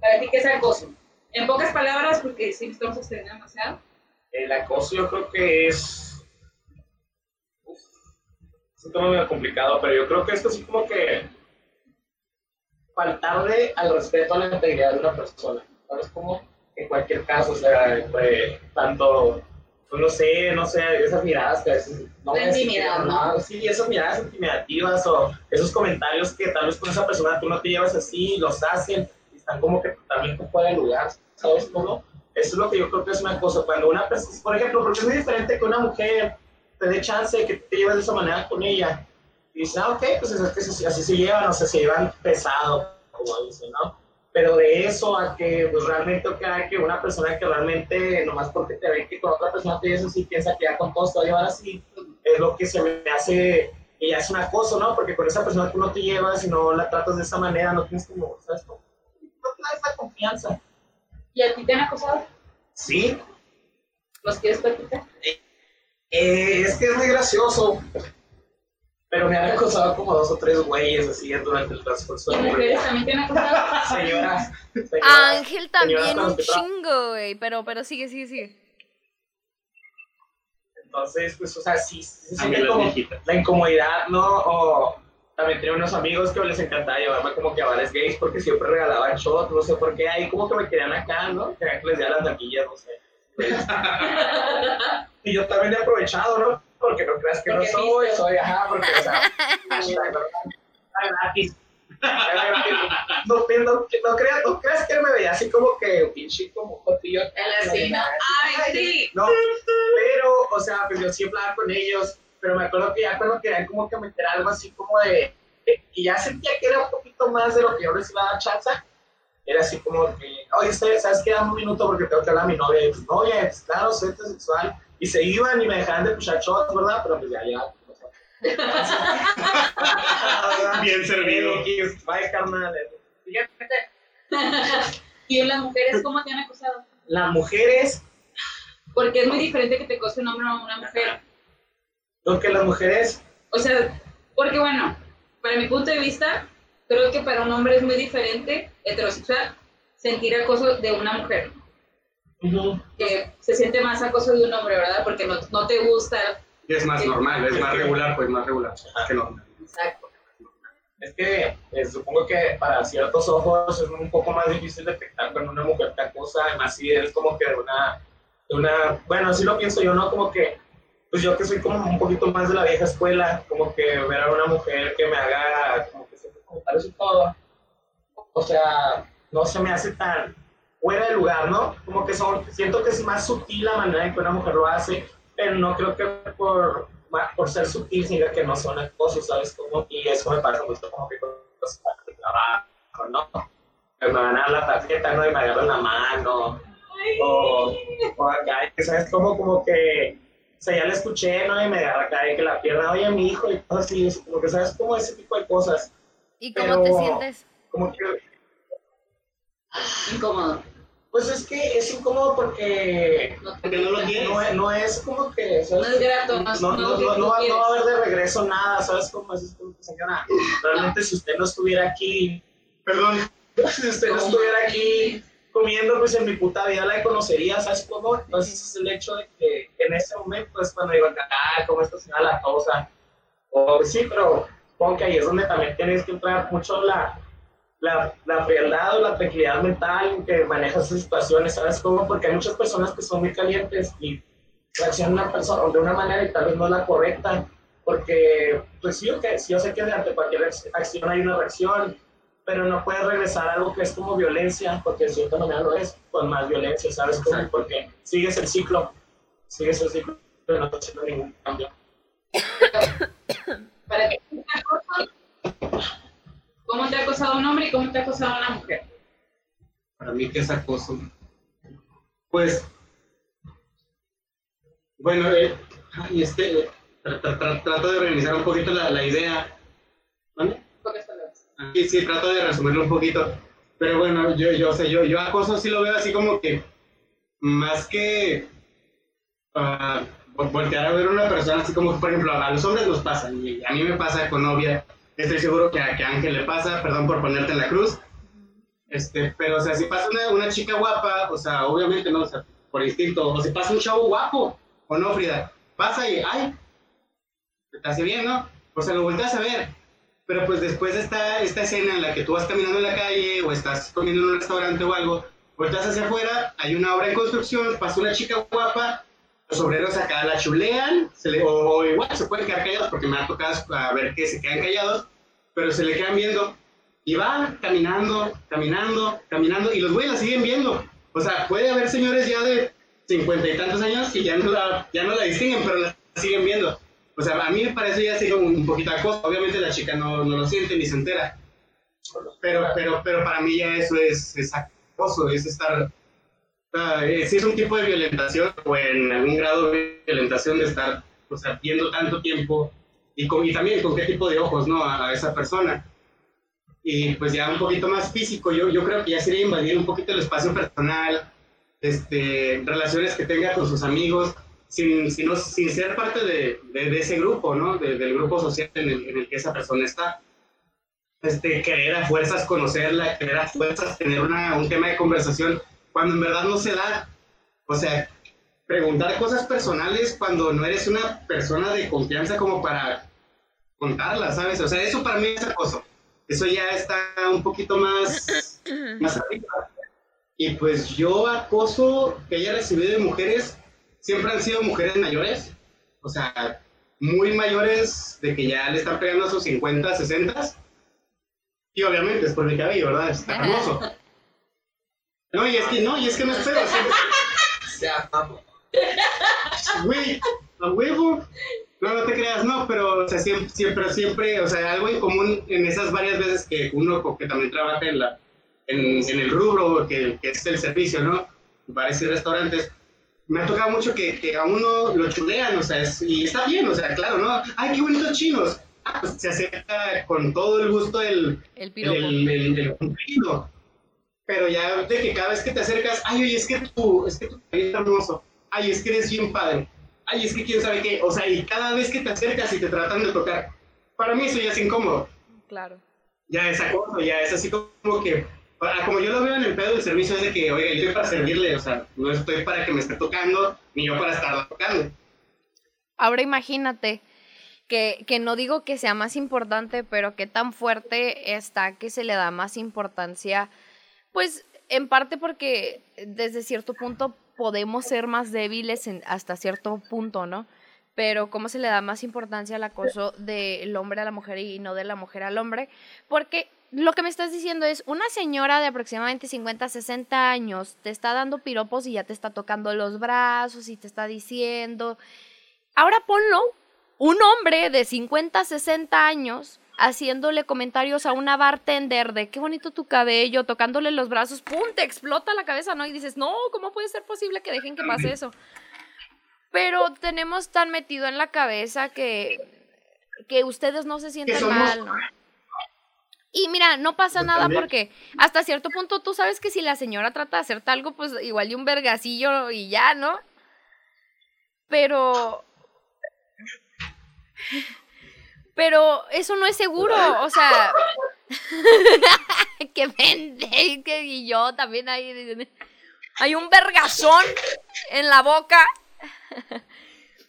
Para ti, ¿qué es acoso? En pocas palabras, porque sí estamos extendiendo demasiado. El acoso yo creo que es... Es un tema medio complicado, pero yo creo que es así como que faltarle al respeto a la integridad de una persona. ¿Sabes cómo? En cualquier caso, o sea, pues, tanto, pues no sé, no sé, esas miradas que a veces... No La intimidad, ¿no? Sí, esas miradas intimidativas o esos comentarios que tal vez con esa persona tú no te llevas así, los hacen y están como que totalmente fuera de lugar, ¿sabes cómo? Eso es lo que yo creo que es una cosa. Cuando una persona, por ejemplo, porque es muy diferente que una mujer te dé chance de que te lleves de esa manera con ella. Y dices, ah, ok, pues es que así, así se llevan, o sea, se llevan pesado, como dicen, ¿no? Pero de eso a que, pues realmente, ok, que una persona que realmente, nomás porque te ve que con otra persona te llevas así, piensa que ya con todos te va a llevar así, es lo que se me hace, y ya es un acoso, ¿no? Porque con esa persona tú no te llevas y no la tratas de esa manera, no tienes como, ¿sabes? Como, no te da esa confianza. ¿Y a ti te han acosado? Sí, ¿Los quieres platicar? Eh, es que es muy gracioso. Pero me han acosado como dos o tres güeyes así durante el transcurso ¿Y de mujeres también te han acosado? *laughs* Señoras. Ángel también un chingo, güey. Pero, pero sigue, sigue, sigue. Entonces, pues, o sea, sí, sí se siente como la incomodidad, ¿no? O también tenía unos amigos que les encantaba llevarme como que a bares gays porque siempre regalaban shot, no sé por qué, ahí como que me querían acá, ¿no? Querían que les diera las taquillas, no sé. Y yo también he aprovechado, ¿no? Porque no creas que no Porque soy, viste. soy, ajá, porque, o sea, *laughs* hashtag, ¿no? Gratis. No, no, no, no creas, no creas que me veía así como que pinche como jotillo. En la escena. ¡Ay, sí! No, pero, o sea, pues yo siempre hablaba con ellos, pero me acuerdo que ya cuando querían como que meter algo así como de, y ya sentía que era un poquito más de lo que yo les iba a dar chance, era así como que, oye, usted, ¿sabes qué? Dame un minuto porque tengo que hablar a mi novia, y pues, oye, pues claro, soy heterosexual, y se iban y me dejaban de puchar shots, ¿verdad? Pero pues ya, ya. *laughs* Bien servido. *laughs* Bye, carnal. Fíjate, ¿Y las mujeres cómo te han acosado? las mujeres, Porque es muy diferente que te acose un hombre o una mujer. lo que las mujeres, O sea, porque bueno, para mi punto de vista, creo que para un hombre es muy diferente, heterosexual, sentir acoso de una mujer. Que se siente más acoso de un hombre, ¿verdad? Porque no, no te gusta. Y es más normal, es más regular, pues más regular. Que no. Exacto. Es que eh, supongo que para ciertos ojos es un poco más difícil detectar cuando una mujer te acosa, además si eres como que de una de una, bueno, así lo pienso yo, ¿no? Como que, pues yo que soy como un poquito más de la vieja escuela, como que ver a una mujer que me haga como comentarios y todo, o sea, no se me hace tan fuera de lugar, ¿no? Como que son, siento que es más sutil la manera en que una mujer lo hace, pero no creo que por, por ser sutil significa que no son acosos, ¿sabes? Como, y eso me pasa mucho como que de trabajo, ¿no? Que me van a dar la tarjeta, ¿no? Y me agarran la mano, o, o acá, ¿sabes? Como, como que, o sea, ya la escuché, ¿no? Y me agarra acá y que la pierna, oye, mi hijo, y cosas así, como que, ¿sabes? Como ese tipo de cosas. ¿Y cómo te sientes? Como que Incómodo. Pues es que es incómodo porque No, Porque no lo tienes. no, es- no es como que... no es grato. No, No, no, no, no, va, no va a haber de regreso nada, ¿sabes cómo es? Es como que, señora, realmente si usted no estuviera aquí, Perdón. *laughs* si usted no estuviera aquí comiendo, pues en mi puta vida la conocería, ¿sabes cómo? Entonces es el hecho de que en ese momento es cuando digo, ah, como esta señora la cosa. O sí, pero supongo que ahí es donde también tienes que entrar mucho la, la, la frialdad o la tranquilidad mental en que manejas esas situaciones, ¿sabes cómo? Porque hay muchas personas que son muy calientes y reaccionan una persona de una manera y tal vez no la correcta, porque pues sí, okay, sí yo sé que ante cualquier ac- acción hay una reacción, pero no puedes regresar a algo que es como violencia, porque de cierta manera lo es, con más violencia, ¿sabes cómo? Exacto. Porque sigues el ciclo, sigues el ciclo, pero no está haciendo ningún cambio. *coughs* Para ¿Cómo te ha acosado un hombre y cómo te ha acosado una mujer? Para mí, ¿qué es acoso? Pues, bueno, eh, ay, este, tra- tra- tra- trato de organizar un poquito la, la idea. Palabras. Aquí sí, trato de resumirlo un poquito. Pero bueno, yo, yo, sé, yo, yo acoso sí lo veo así como que, más que vo- voltear a ver a una persona así como, por ejemplo, a los hombres nos pasa, y a mí me pasa con novia, estoy seguro que a, que a Ángel le pasa, perdón por ponerte en la cruz, este, pero o sea, si pasa una, una chica guapa, o sea, obviamente no, o sea, por instinto, o si pasa un chavo guapo, o no, Frida, pasa y, ay, te hace bien, ¿no? O sea, lo volteas a ver, pero pues después de esta, esta escena en la que tú vas caminando en la calle o estás comiendo en un restaurante o algo, volteas hacia afuera, hay una obra en construcción, pasa una chica guapa, los obreros acá la chulean, se le, o, o igual se pueden quedar callados porque me ha tocado a ver que se quedan callados, pero se le quedan viendo y va caminando, caminando, caminando y los güeyes la siguen viendo. O sea, puede haber señores ya de cincuenta y tantos años que ya no la, ya no la distinguen, pero la siguen viendo. O sea, a mí me parece ya así un, un poquito acoso. Obviamente la chica no, no lo siente ni se entera. Pero, pero, pero para mí ya eso es, es acoso, es estar... ah, eh, si es un tipo de violentación o en algún grado de violentación de estar o sea, viendo tanto tiempo y, con, y también con qué tipo de ojos ¿no? a, esa persona. Y pues ya un poquito más físico, yo, yo creo que ya sería invadir un poquito el espacio personal, este, relaciones que tenga con sus amigos, sin, sin, sin ser parte de, de- de ese grupo, ¿no? De- del grupo social en el, en el que esa persona está. Este, querer a fuerzas conocerla, querer a fuerzas tener una, un tema de conversación, cuando en verdad no se da. O sea, preguntar cosas personales cuando no eres una persona de confianza como para contarlas, ¿sabes? O sea, eso para mí es acoso. Eso ya está un poquito más, *clears throat* más arriba. Y pues yo acoso que haya recibido de mujeres, siempre han sido mujeres mayores, o sea, muy mayores de que ya le están pegando a sus 50, 60. Y obviamente es por mi cabello, ¿verdad? Está hermoso. No, y es que no, y es que no espero. Se amamos. Güey, a huevo. No, no te creas, no, pero o sea, siempre, siempre, siempre, o sea, algo en común en esas varias veces que uno que también trabaja en, la, en, en el rubro que, que es el servicio, ¿no? Bares y restaurantes. Me ha tocado mucho que, que a uno lo chulean, o sea, es- y está bien, o sea, claro, ¿no? ¡Ay, qué bonitos chinos! Ah, pues se acerca con todo el gusto el, El el, el, el- el cumplido. Pero ya de que cada vez que te acercas, ay, oye, es que tú, es que tú eres hermoso, ay, es que eres bien padre, ay, es que quién sabe qué, o sea, y cada vez que te acercas y te tratan de tocar, para mí eso ya es incómodo, Claro. ya es acoso, ya es así como que, para- como yo lo veo en el pedo del servicio, es de que, oiga, yo estoy para servirle, o sea, no estoy para que me esté tocando, ni yo para estar tocando. Ahora imagínate que, que no digo que sea más importante, pero que tan fuerte está que se le da más importancia, pues en parte porque desde cierto punto podemos ser más débiles hasta cierto punto, ¿no? Pero cómo se le da más importancia al acoso del hombre a la mujer y no de la mujer al hombre. Porque lo que me estás diciendo es, una señora de aproximadamente 50, 60 años te está dando piropos y ya te está tocando los brazos y te está diciendo... Ahora ponlo, un hombre de 50, 60 años haciéndole comentarios a una bartender de qué bonito tu cabello, tocándole los brazos, ¡pum! te explota la cabeza, ¿no? Y dices, no, ¿cómo puede ser posible que dejen que pase eso? Pero tenemos tan metido en la cabeza que, que ustedes no se sienten mal, ¿no? Y mira, no pasa nada Totalmente. porque hasta cierto punto tú sabes que si la señora trata de hacerte algo, pues igual y un vergacillo y ya, ¿no? Pero... Pero eso no es seguro, o sea... *laughs* que vende, que y yo también hay... Hay un vergazón en la boca.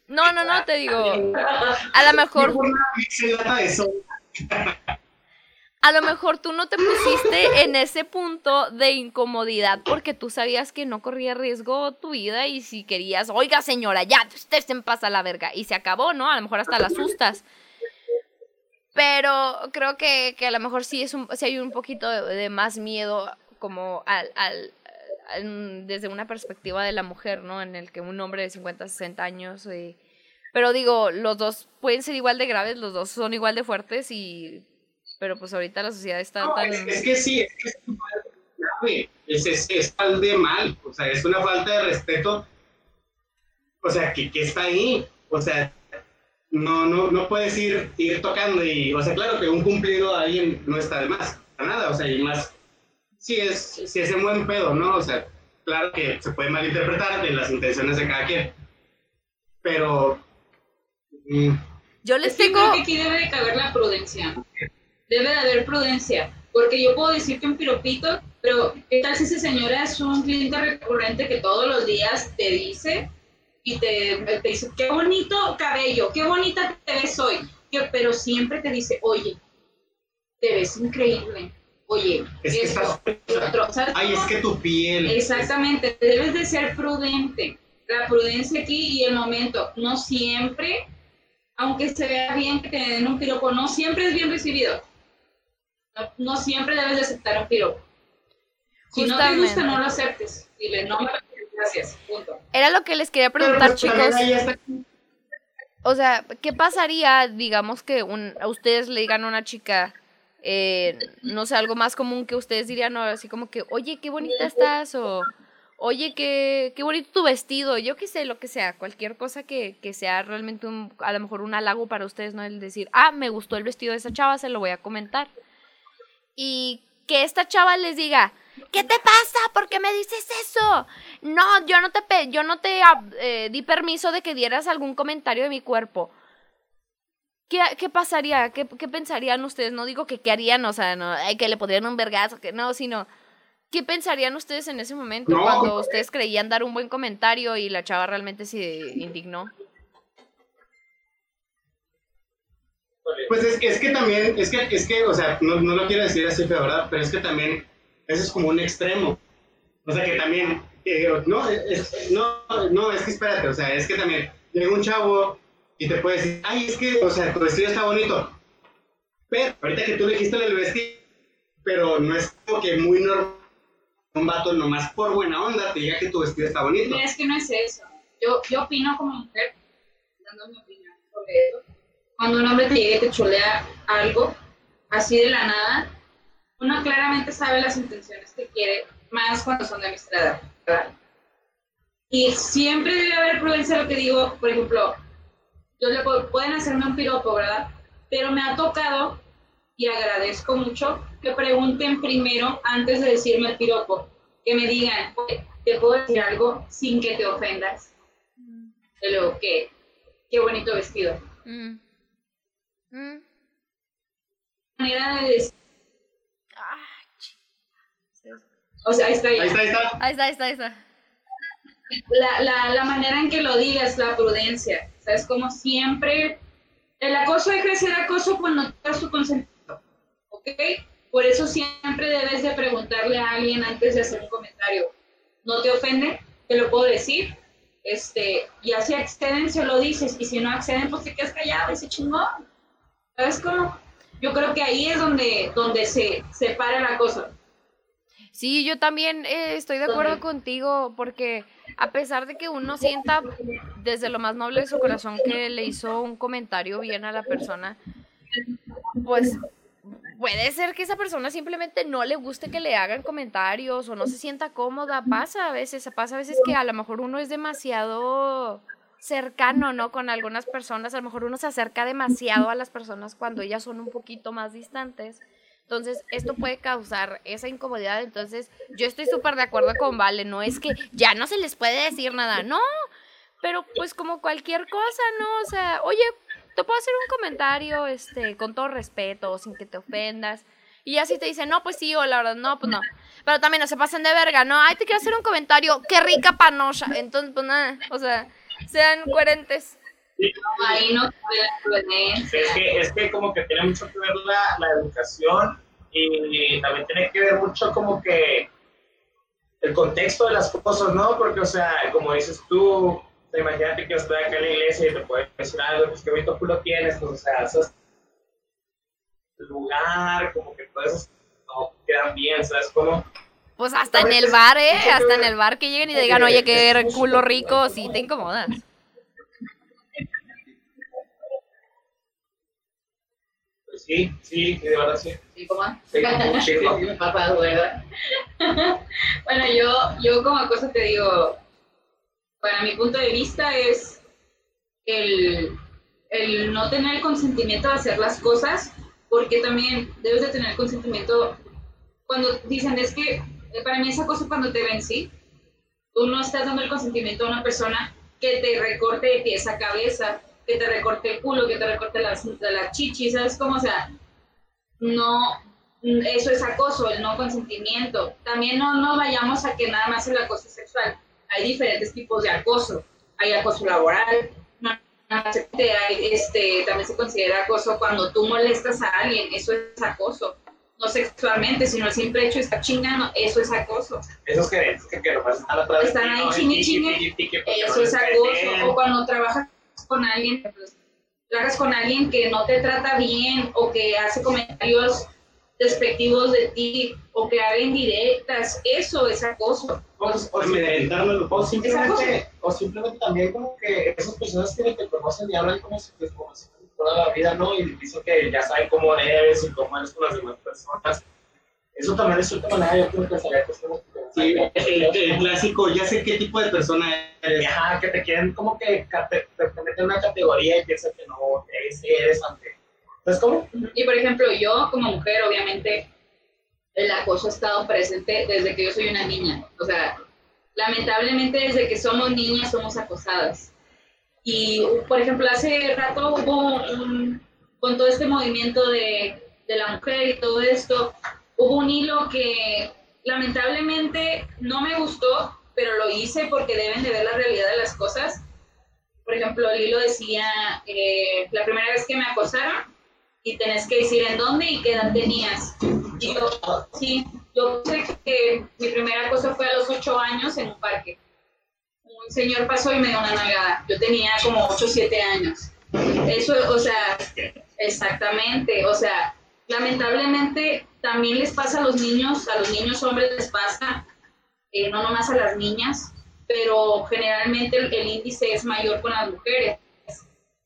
No, no, no, te digo. A lo mejor a lo mejor tú no te pusiste en ese punto de incomodidad porque tú sabías que no corría riesgo tu vida y si querías, oiga señora, ya, usted se pasa la verga y se acabó, ¿no? A lo mejor hasta la asustas. Pero creo que, que a lo mejor sí, es un, sí hay un poquito de, de más miedo como al, al, al- desde una perspectiva de la mujer, ¿no? En el que un hombre de 50, 60 años... eh, pero digo, los dos pueden ser igual de graves, los dos son igual de fuertes y pero pues ahorita la sociedad está No, tan... es, es que sí, es que es, grave, es, es, es tal de mal, o sea, es una falta de respeto, o sea, que, que está ahí, o sea, no, no, no puedes ir, ir tocando y, o sea, claro que un cumplido a alguien no está de más, para nada, o sea, y más, si es, si es en buen pedo, ¿no? O sea, claro que se puede malinterpretar de las intenciones de cada quien, pero... mm, Yo Es les creo que aquí debe de caber la prudencia. Debe de haber prudencia. Porque yo puedo decir que un piropito, pero ¿qué tal si esa señora es un cliente recurrente que todos los días te dice y te, te dice, qué bonito cabello, qué bonita te ves hoy? Que- pero siempre te dice, oye, te ves increíble. Oye, Es que estás- otro. ¿Sabes Ay, es que tu piel... Exactamente, debes de ser prudente. La prudencia aquí y el momento, no siempre, aunque se vea bien que te den un piropo, no siempre es bien recibido. No, no siempre debes de aceptar un piropo. Si no te gusta, no lo aceptes. Dile, no me gracias, punto. Era lo que les quería preguntar, chicos. O sea, ¿qué pasaría, digamos, que un, a ustedes le digan a una chica, eh, no sé, algo más común que ustedes dirían, ¿no? así como que, oye, qué bonita estás, o oye, qué, qué bonito tu vestido, yo qué sé, lo que sea, cualquier cosa que, que sea realmente un, a lo mejor un halago para ustedes, ¿no? El decir, ah, me gustó el vestido de esa chava, se lo voy a comentar. Y que esta chava les diga, ¿qué te pasa? ¿Por qué me dices eso? No, yo no te, pe- yo no te ah, eh, di permiso de que dieras algún comentario de mi cuerpo. ¿Qué, qué pasaría? ¿Qué, ¿Qué pensarían ustedes? No digo que qué harían, o sea, no, que le podrían un vergazo, que no, sino... ¿Qué pensarían ustedes en ese momento No. cuando ustedes creían dar un buen comentario y la chava realmente se indignó? Pues es, es que también, es que, es que, o sea, no, no lo quiero decir así, de verdad, pero es que también, eso es como un extremo. O sea, que también, eh, no, es, no, no, es que espérate, o sea, es que también llega un chavo y te puede decir, ay, es que, o sea, tu vestido está bonito. Pero ahorita que tú dijiste el vestido, pero no es como que muy normal un vato nomás por buena onda te diga que tu vestido está bonito. Es que no es eso. Yo, yo opino como mujer, dando mi opinión sobre eso. Cuando un hombre te llega y te chulea algo, así de la nada, uno claramente sabe las intenciones que quiere, más cuando son de amistad, ¿verdad? Y siempre debe haber prudencia lo que digo, por ejemplo, yo le puedo- pueden hacerme un piropo, ¿verdad? Pero me ha tocado, y agradezco mucho, que pregunten primero, antes de decirme el piropo, que me digan, "Oye, ¿te puedo decir algo sin que te ofendas? Y luego, ¿qué? Qué bonito vestido. Mm. Mm. Manera de decir, Ah, ch- o sea, ahí está, Ahí está, ahí está. Ahí está, ahí está, ahí está. la, la, la manera en que lo digas, la prudencia. ¿Sabes? Como siempre, el acoso deja de ser acoso cuando te das tu consentimiento. ¿Ok? Por eso siempre debes de preguntarle a alguien antes de hacer un comentario. ¿No te ofende? te lo puedo decir. Este, ya si acceden, se lo dices, y si no acceden, pues te quedas callado y se chingó. ¿Sabes cómo? Yo creo que ahí es donde, donde se separa la cosa. Sí, yo también eh, estoy de acuerdo contigo porque a pesar de que uno sienta desde lo más noble de su corazón que le hizo un comentario bien a la persona, pues puede ser que esa persona simplemente no le guste que le hagan comentarios o no se sienta cómoda. Pasa a veces, pasa a veces que a lo mejor uno es demasiado cercano, ¿no? Con algunas personas, a lo mejor uno se acerca demasiado a las personas cuando ellas son un poquito más distantes. Entonces, esto puede causar esa incomodidad. Entonces, yo estoy súper de acuerdo con Vale. No es que ya no se les puede decir nada, no. Pero pues como cualquier cosa, ¿no? O sea, oye, te puedo hacer un comentario, este, con todo respeto, sin que te ofendas. Y así te dicen, no, pues sí, o la verdad, no, pues no. Pero también no se pasen de verga, ¿no? Ay, te quiero hacer un comentario, qué rica panocha. Entonces, pues nada, o sea, sean coherentes. Ahí no Es que, es que como que tiene mucho que ver la, la educación y también tiene que ver mucho como que el contexto de las cosas, ¿no? Porque, o sea, como dices tú, imagínate que estoy acá en la iglesia y te puedes decir algo, pues qué bonito culo tienes, pues, o sea, eso es lugar, como que todo eso no quedan bien, ¿sabes cómo? Pues hasta en el bar, ¿eh? Hasta en el bar que lleguen y digan, oye, qué culo rico, sí te incomodas. Pues sí, sí, de verdad sí. ¿Sí, cómo? Sí, muchísimo. *laughs* *laughs* bueno, yo, yo como cosa te digo, para mi punto de vista es el, el no tener el consentimiento de hacer las cosas, porque también debes de tener consentimiento cuando dicen es que para mí esa cosa cuando te ven, sí, tú no estás dando el consentimiento a una persona que te recorte de pies a cabeza, que te recorte el culo, que te recorte las, las chichis, ¿sabes cómo? O sea, no, eso es acoso, el no consentimiento. También no nos vayamos a que nada más es el acoso sexual. Hay diferentes tipos de acoso. Hay acoso laboral, hay, este, también se considera acoso cuando tú molestas a alguien, eso es acoso. No sexualmente, sino el simple hecho de estar chingando, eso es acoso. Esos que, que, que están atrás Están ahí chingue chingue, eso es acoso. O cuando trabajas con alguien, pues, trabajas con alguien que no te trata bien o que hace comentarios despectivos de ti o que haga indirectas, eso es acoso. O, o, simplemente, o, simplemente, o simplemente también como que esas personas que te conocen y hablan como si te conocen toda la vida, ¿no? Y dicen que ya saben cómo eres y cómo eres con las demás personas. Eso también es cierta manera, yo creo que sería cuestión Sí, el, el, clásico, ya sé qué tipo de persona eres. Ajá, que te quieren como que te, te meten en una categoría y piensan que no eres, eres ante. ¿Sabes cómo? Y por ejemplo, yo como mujer, obviamente, el acoso ha estado presente desde que yo soy una niña. O sea, lamentablemente desde que somos niñas somos acosadas. Y, por ejemplo, hace rato hubo un, con todo este movimiento de, de la mujer y todo esto, hubo un hilo que lamentablemente no me gustó, pero lo hice porque deben de ver la realidad de las cosas. Por ejemplo, el hilo decía, eh, la primera vez que me acosaron, y tenés que decir en dónde y qué edad tenías. Y yo, sí, yo sé que mi primera cosa fue a los ocho años en un parque. Un señor pasó y me dio una nalgada. Yo tenía como ocho siete años. Eso, o sea, exactamente, o sea, lamentablemente también les pasa a los niños, a los niños hombres les pasa, eh, no nomás a las niñas, pero generalmente el, índice es mayor con las mujeres.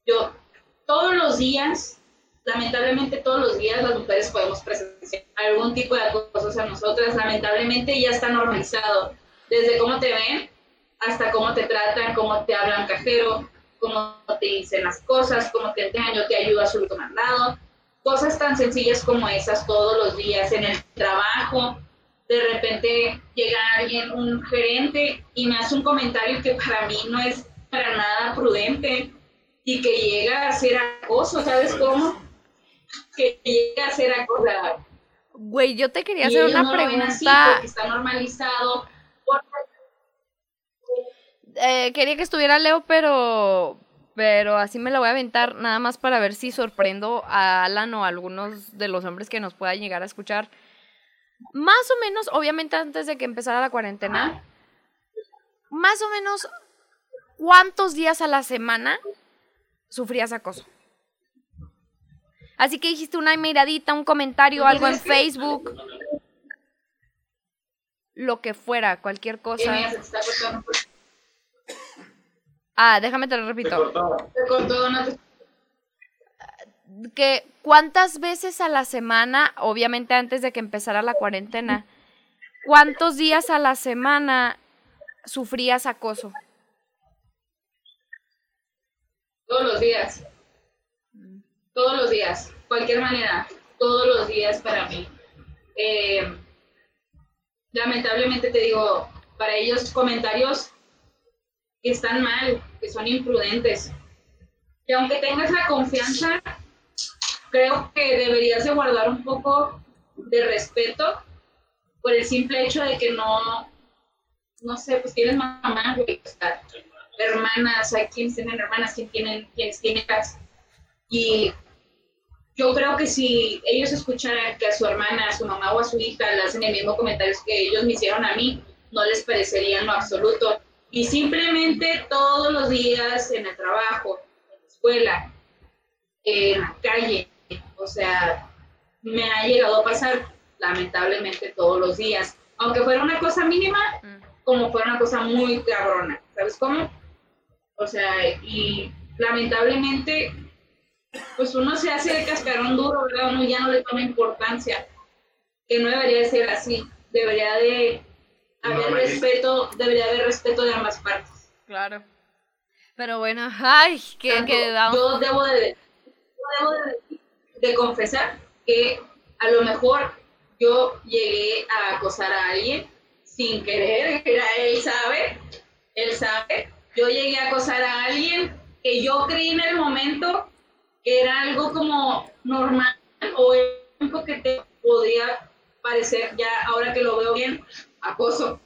Yo todos los días lamentablemente todos los días las mujeres podemos presenciar algún tipo de acoso a nosotras. Lamentablemente ya está normalizado. Desde cómo te ven hasta cómo te tratan, cómo te hablan cajero, cómo te dicen las cosas, cómo te enseñan, yo te ayudo a subir tu mandado. Cosas tan sencillas como esas todos los días en el trabajo. De repente llega alguien, un gerente, y me hace un comentario que para mí no es para nada prudente y que llega a ser acoso, ¿sabes cómo? que llegue a ser acordado. Güey, yo te quería hacer una pregunta. está normalizado. Eh, quería que estuviera Leo, pero pero así me la voy a aventar nada más para ver si sorprendo a Alan o a algunos de los hombres que nos puedan llegar a escuchar. Más o menos, obviamente antes de que empezara la cuarentena, más o menos, ¿cuántos días a la semana sufrías acoso? Así que dijiste una miradita, un comentario, algo en Facebook, lo que fuera, cualquier cosa. Ah, déjame te lo repito. cortó. Se cortó, no te- Que cuántas veces a la semana, obviamente antes de que empezara la cuarentena, cuántos días a la semana sufrías acoso? Todos los días. Todos los días. Cualquier manera. Todos los días para mí. Eh, lamentablemente te digo, para ellos comentarios están mal, que son imprudentes. Que aunque tengas la confianza, creo que deberías de guardar un poco de respeto por el simple hecho de que no, no sé, pues tienes mamá, hermanas, hay quienes tienen hermanas, quienes tienen, quienes tienen hijas. Y yo creo que si ellos escucharan que a su hermana, a su mamá o a su hija le hacen el mismo comentario que ellos me hicieron a mí, no les parecería en lo absoluto. Y simplemente todos los días en el trabajo, en la escuela, en la calle, o sea, me ha llegado a pasar lamentablemente todos los días. Aunque fuera una cosa mínima, Mm. como fuera una cosa muy cabrona, ¿sabes cómo? O sea, y lamentablemente, pues uno se hace de cascarón duro, ¿verdad? Uno ya no le toma importancia, que no debería de ser así, debería de haber Normaliza. respeto, debería haber respeto de ambas partes. Claro. Pero bueno, ay, que, Tanto- que da- yo debo de, yo debo de, de confesar que a lo mejor yo llegué a acosar a alguien sin querer, *laughs* era él sabe, él sabe, yo llegué a acosar a alguien que yo creí en el momento que era algo como normal o algo que te podría parecer ya ahora que lo veo bien acoso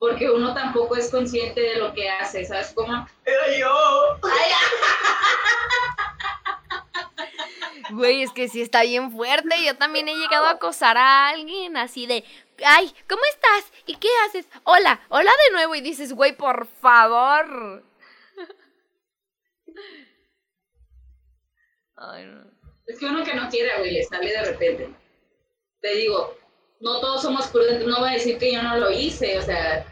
porque uno tampoco es consciente de lo que hace, ¿sabes cómo? Era yo. *laughs* Güey, es que sí está bien fuerte. Yo también he llegado a acosar a alguien así de, ay, ¿cómo estás? ¿Y qué haces? Hola, hola de nuevo. Y dices, güey, por favor. Ay, no. Es que uno que no quiere, güey, le sale de repente. Te digo, no todos somos prudentes, no voy a decir que yo no lo hice, o sea,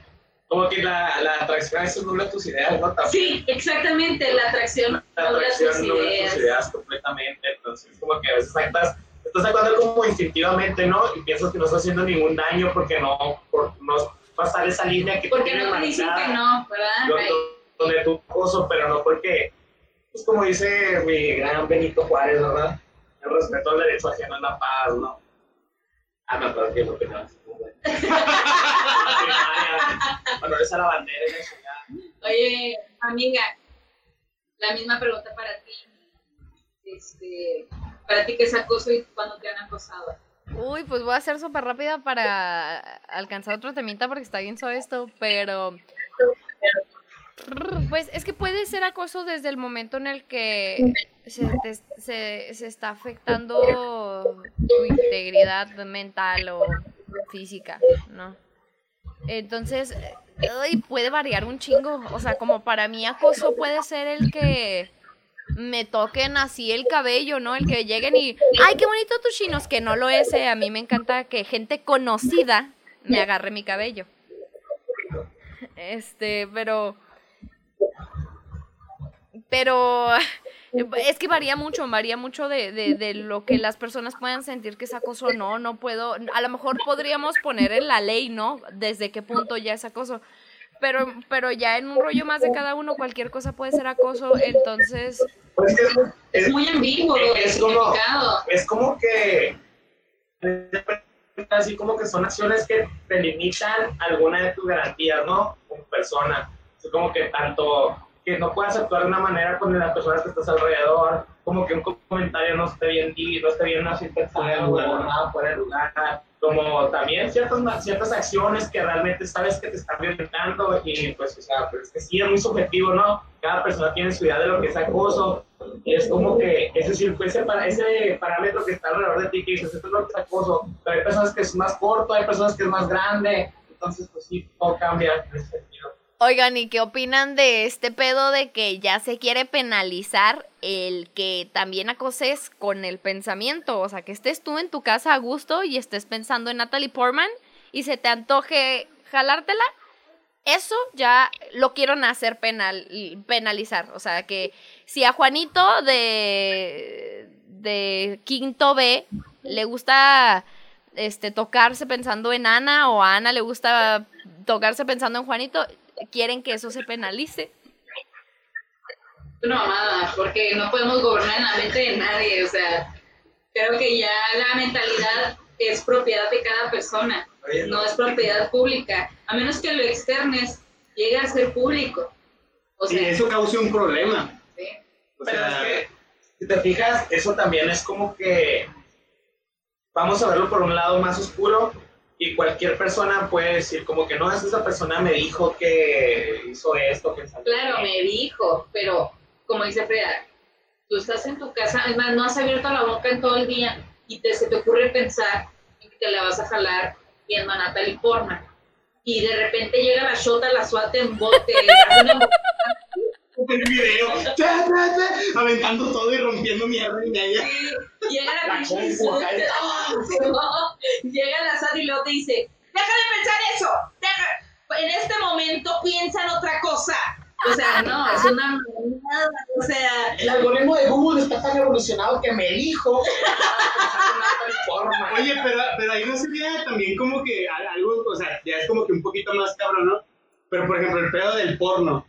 Como que la, la atracción veces nubla tus ideas, ¿no? También sí, exactamente, la atracción la nubla tus atracción nubla ideas. tus ideas completamente. Entonces, como que a veces estás, estás actuando como instintivamente, ¿no? Y piensas que no estás haciendo ningún daño porque no, por no pasar esa línea que Porque no te dicen que no, ¿verdad? Donde tú acoso, pero no porque, pues como dice mi gran Benito Juárez, ¿verdad? El respeto al derecho ajeno es la paz, ¿no? Ah, no, claro que lo que no es. Bueno, esa es la bandera y la chingada. Oye, amiga, la misma pregunta para ti. Este, para ti, ¿qué es acoso y cuándo te han acosado? Uy, pues voy a ser súper rápida para alcanzar otro temita porque está bien suave esto, pero... Pues es que puede ser acoso desde el momento en el que se, te- se, se está afectando tu integridad mental o física, ¿no? Entonces, ay, puede variar un chingo. O sea, como para mí acoso puede ser el que me toquen así el cabello, ¿no? El que lleguen y, ay, qué bonito tus chinos, que no lo es, eh, a mí me encanta que gente conocida me agarre mi cabello. Este, pero... Pero *laughs* es que varía mucho, varía mucho de, de, de lo que las personas puedan sentir que es acoso o no, no puedo, a lo mejor podríamos poner en la ley, ¿no? Desde qué punto ya es acoso. Pero, pero ya en un rollo más de cada uno, cualquier cosa puede ser acoso, entonces, Pues es, que Es es, muy ambiguo, es es como- complicado. es como que así como que son acciones que te limitan alguna de tus garantías, ¿no? Como persona. Es como que tanto que no puedas actuar de una manera con las personas que estás alrededor, como que un comentario no esté bien di- no esté bien así pensado, nada fuera de lugar, como también ciertas, ciertas acciones que realmente sabes que te están violentando y pues, o sea, pues es que sí es muy subjetivo, ¿no? Cada persona tiene su idea de lo que es acoso, y es como que ese, ese, ese parámetro que está alrededor de ti que dices, esto es lo que es acoso, pero hay personas que es más corto, hay personas que es más grande, entonces pues sí, todo cambia en ese sentido. Oigan, ¿y qué opinan de este pedo de que ya se quiere penalizar el que también acoses con el pensamiento? O sea, que estés tú en tu casa a gusto y estés pensando en Natalie Portman y se te antoje jalártela. Eso ya lo quieren hacer penal, penalizar. O sea, que si a Juanito de, de quinto B le gusta este, tocarse pensando en Ana o a Ana le gusta tocarse pensando en Juanito, quieren que eso se penalice. Una mamada, porque no podemos gobernar en la mente de nadie, o sea, creo que ya la mentalidad es propiedad de cada persona, no es propiedad pública, a menos que lo externes llegue a ser público. O y eso causa un problema. sí. O Pero sea, es que, si te fijas, eso también es como que vamos a verlo por un lado más oscuro y cualquier persona puede decir como que no, es esa persona me dijo que hizo esto, que salió Claro, bien". me dijo, pero como dice Freda, tú estás en tu casa, además no has abierto la boca en todo el día y te, se te ocurre pensar en que te la vas a jalar viendo a Natalie Portman. Y de repente llega la shota, la suelta en bote, hace una el video, aventando todo y rompiendo mierda y media. Sí, llega la La pinche *laughs* llega la SAT y luego te dice, deja de pensar eso, deja, en este momento piensa en otra cosa. O sea, no, es una mamada, o sea, El algoritmo de Google está tan evolucionado que me dijo. *laughs* Oye, pero, pero ahí no sería también como que al- algo, o sea, ya es como que un poquito más cabrón, ¿no? Pero por ejemplo, el pedo del porno.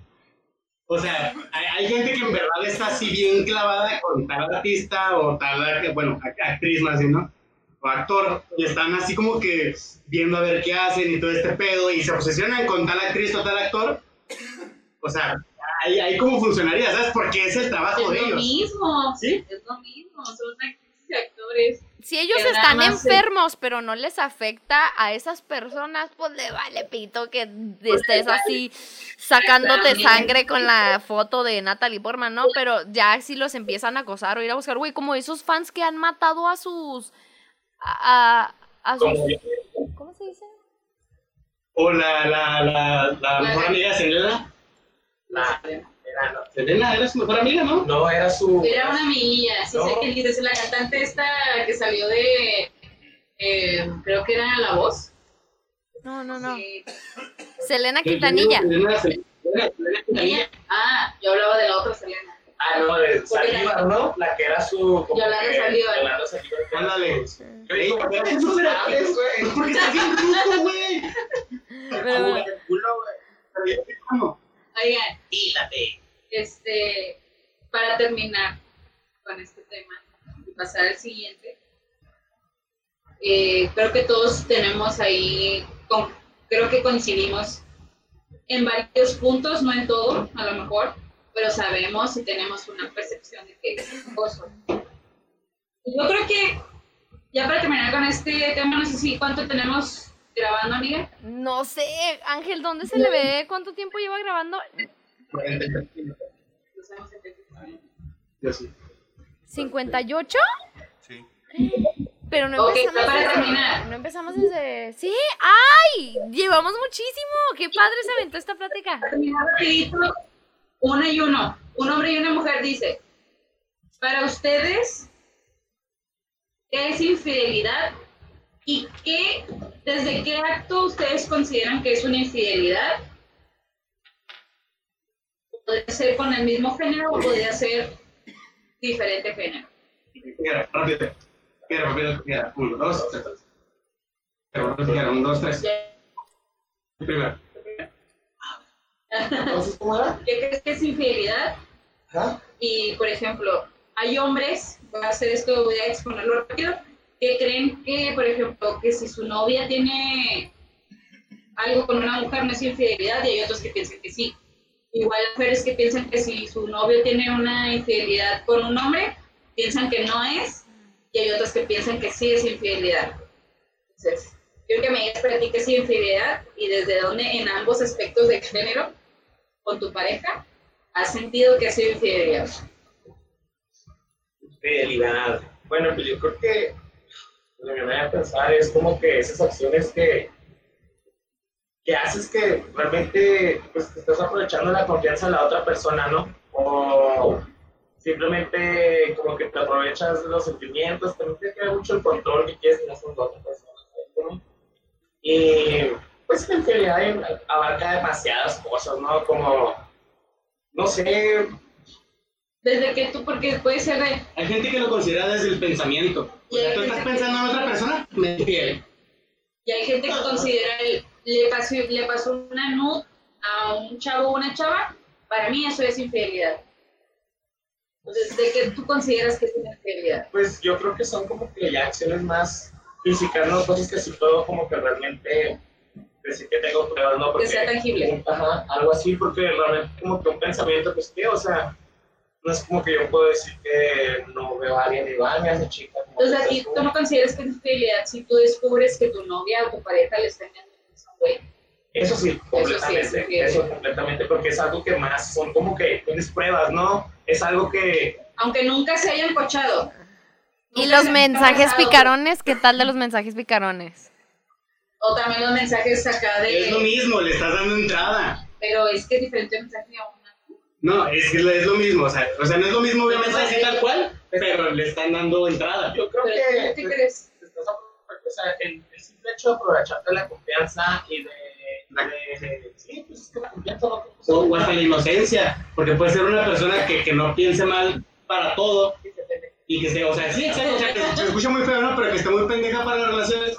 O sea, hay, hay gente que en verdad está así bien clavada con tal artista o tal, bueno, act- actriz más bien, ¿no? O actor, y están así como que viendo a ver qué hacen y todo este pedo, y se obsesionan con tal actriz o tal actor. O sea, ahí, ahí cómo funcionaría, ¿sabes? Porque es el trabajo es de lo ellos. mismo. ¿Sí? Es lo mismo, son actrices y actores. Si ellos Pero están enfermos, pero no les afecta a esas personas, pues le vale pito que estés así sacándote sangre con la foto de Natalie Portman, ¿no? Pero ya si los empiezan a acosar o ir a buscar, güey, como esos fans que han matado a sus... a, sus... ¿Cómo se dice? O la, la, la, la La- mejor amiga Selena. Nah, era, no. Selena era su mejor amiga, ¿no? No, era su. Era una amiguilla, sí No. sé que dices, la cantante esta que salió de, eh, creo que era La Voz. No, no, no. Sí. Selena Quintanilla. Selena, Selena, Selena Quintanilla. Ah, yo hablaba de la otra Selena. Ah, no, de Saldívar, ¿no? La que era su. Yolanda Saldívar. Yolanda Saldívar. Ándale. Yo digo, ¿por qué es esos súper cables, güey? Porque está bien truco, güey. Pero, culo, güey. Oigan, este, para terminar con este tema y pasar al siguiente, eh, creo que todos tenemos ahí, con- creo que coincidimos en varios puntos, no en todo, a lo mejor, pero sabemos y tenemos una percepción de que es acoso. Yo creo que, ya para terminar con este tema, no sé si cuánto tenemos grabando, amiga. no sé, Ángel, ¿dónde se le ve? ¿Cuánto tiempo lleva grabando? Lo sabemos en qué- Yo sí. ¿58? Sí. Pero no empezamos para desde- terminar. No empezamos desde... Sí, ¡ay! Llevamos muchísimo. Qué padre se aventó esta plática. uno y uno. Un hombre y una mujer dice, para ustedes, ¿qué es infidelidad? ¿Y qué, desde qué acto ustedes consideran que es una infidelidad? Podría ser con el mismo género o podría ser diferente género. Mira, rápido. Mira, rápido. Mira, uno, dos, tres. Mira, mira, un, dos, tres. Primero. Entonces, ¿cómo era? ¿Qué crees que es infidelidad? Y, por ejemplo, hay hombres, voy a hacer esto, voy a exponerlo rápido, que creen que, por ejemplo, que si su novia tiene algo con una mujer no es infidelidad y hay otros que piensan que sí. Igual hay mujeres que piensan que si su novio tiene una infidelidad con un hombre, piensan que no es, y hay otros que piensan que sí es infidelidad. Entonces, quiero que me digas para ti qué es infidelidad y desde dónde en ambos aspectos de género con tu pareja has sentido que ha sido infidelidad. Fidelidad. Bueno, pues yo creo que lo que me voy a pensar es como que esas acciones que que haces que realmente pues, te estás aprovechando la confianza de la otra persona, ¿no? O simplemente como que te aprovechas los sentimientos, también te queda mucho el control que quieres tener con la otra persona. Y pues la infidelidad abarca demasiadas cosas, ¿no? Como, no sé, Desde que tú, porque puede ser de, Hay gente que lo considera desde el pensamiento. O sea, tú estás pensando en otra persona, me y hay gente que considera el, le pasó, le pasó una nud a un chavo o una chava, para mí eso es infidelidad. Entonces, ¿de qué tú consideras que es una infidelidad? pues yo creo que son como que ya acciones más físicas, ¿no? Cosas que sí puedo como que realmente decir que tengo pruebas, ¿no? Que sea tangible. Ajá, algo así, porque realmente como que un pensamiento, pues que, o sea, no es como que yo puedo decir que no veo a alguien y mira esa chica. Entonces, aquí es tú no consideras que es infidelidad si tú descubres que tu novia o tu pareja le está engañando a ese güey. Eso sí, es completamente, infiel. eso completamente, porque es algo que más, son como que tienes pruebas, ¿no? Es algo que, Aunque nunca se hayan cochado. ¿Y los mensajes picarones? ¿Qué tal de los mensajes picarones? O también los mensajes acá de... Es lo mismo, le estás dando entrada. Pero es que es diferente mensaje a. No, es que es lo mismo. O sea, o sea no es lo mismo obviamente así tal cual, pero le están dando entrada. yo creo que... ¿tú qué pues, crees? o sea, el, el simple hecho de aprovecharte de la confianza y de, de- de- sí, pues es que la confianza no o hasta la inocencia, porque puede ser una persona que, que no piense mal para todo y que se, o sea, sí, exacto, o sea, que se escucha muy feo, ¿no? Pero que esté muy pendeja para las relaciones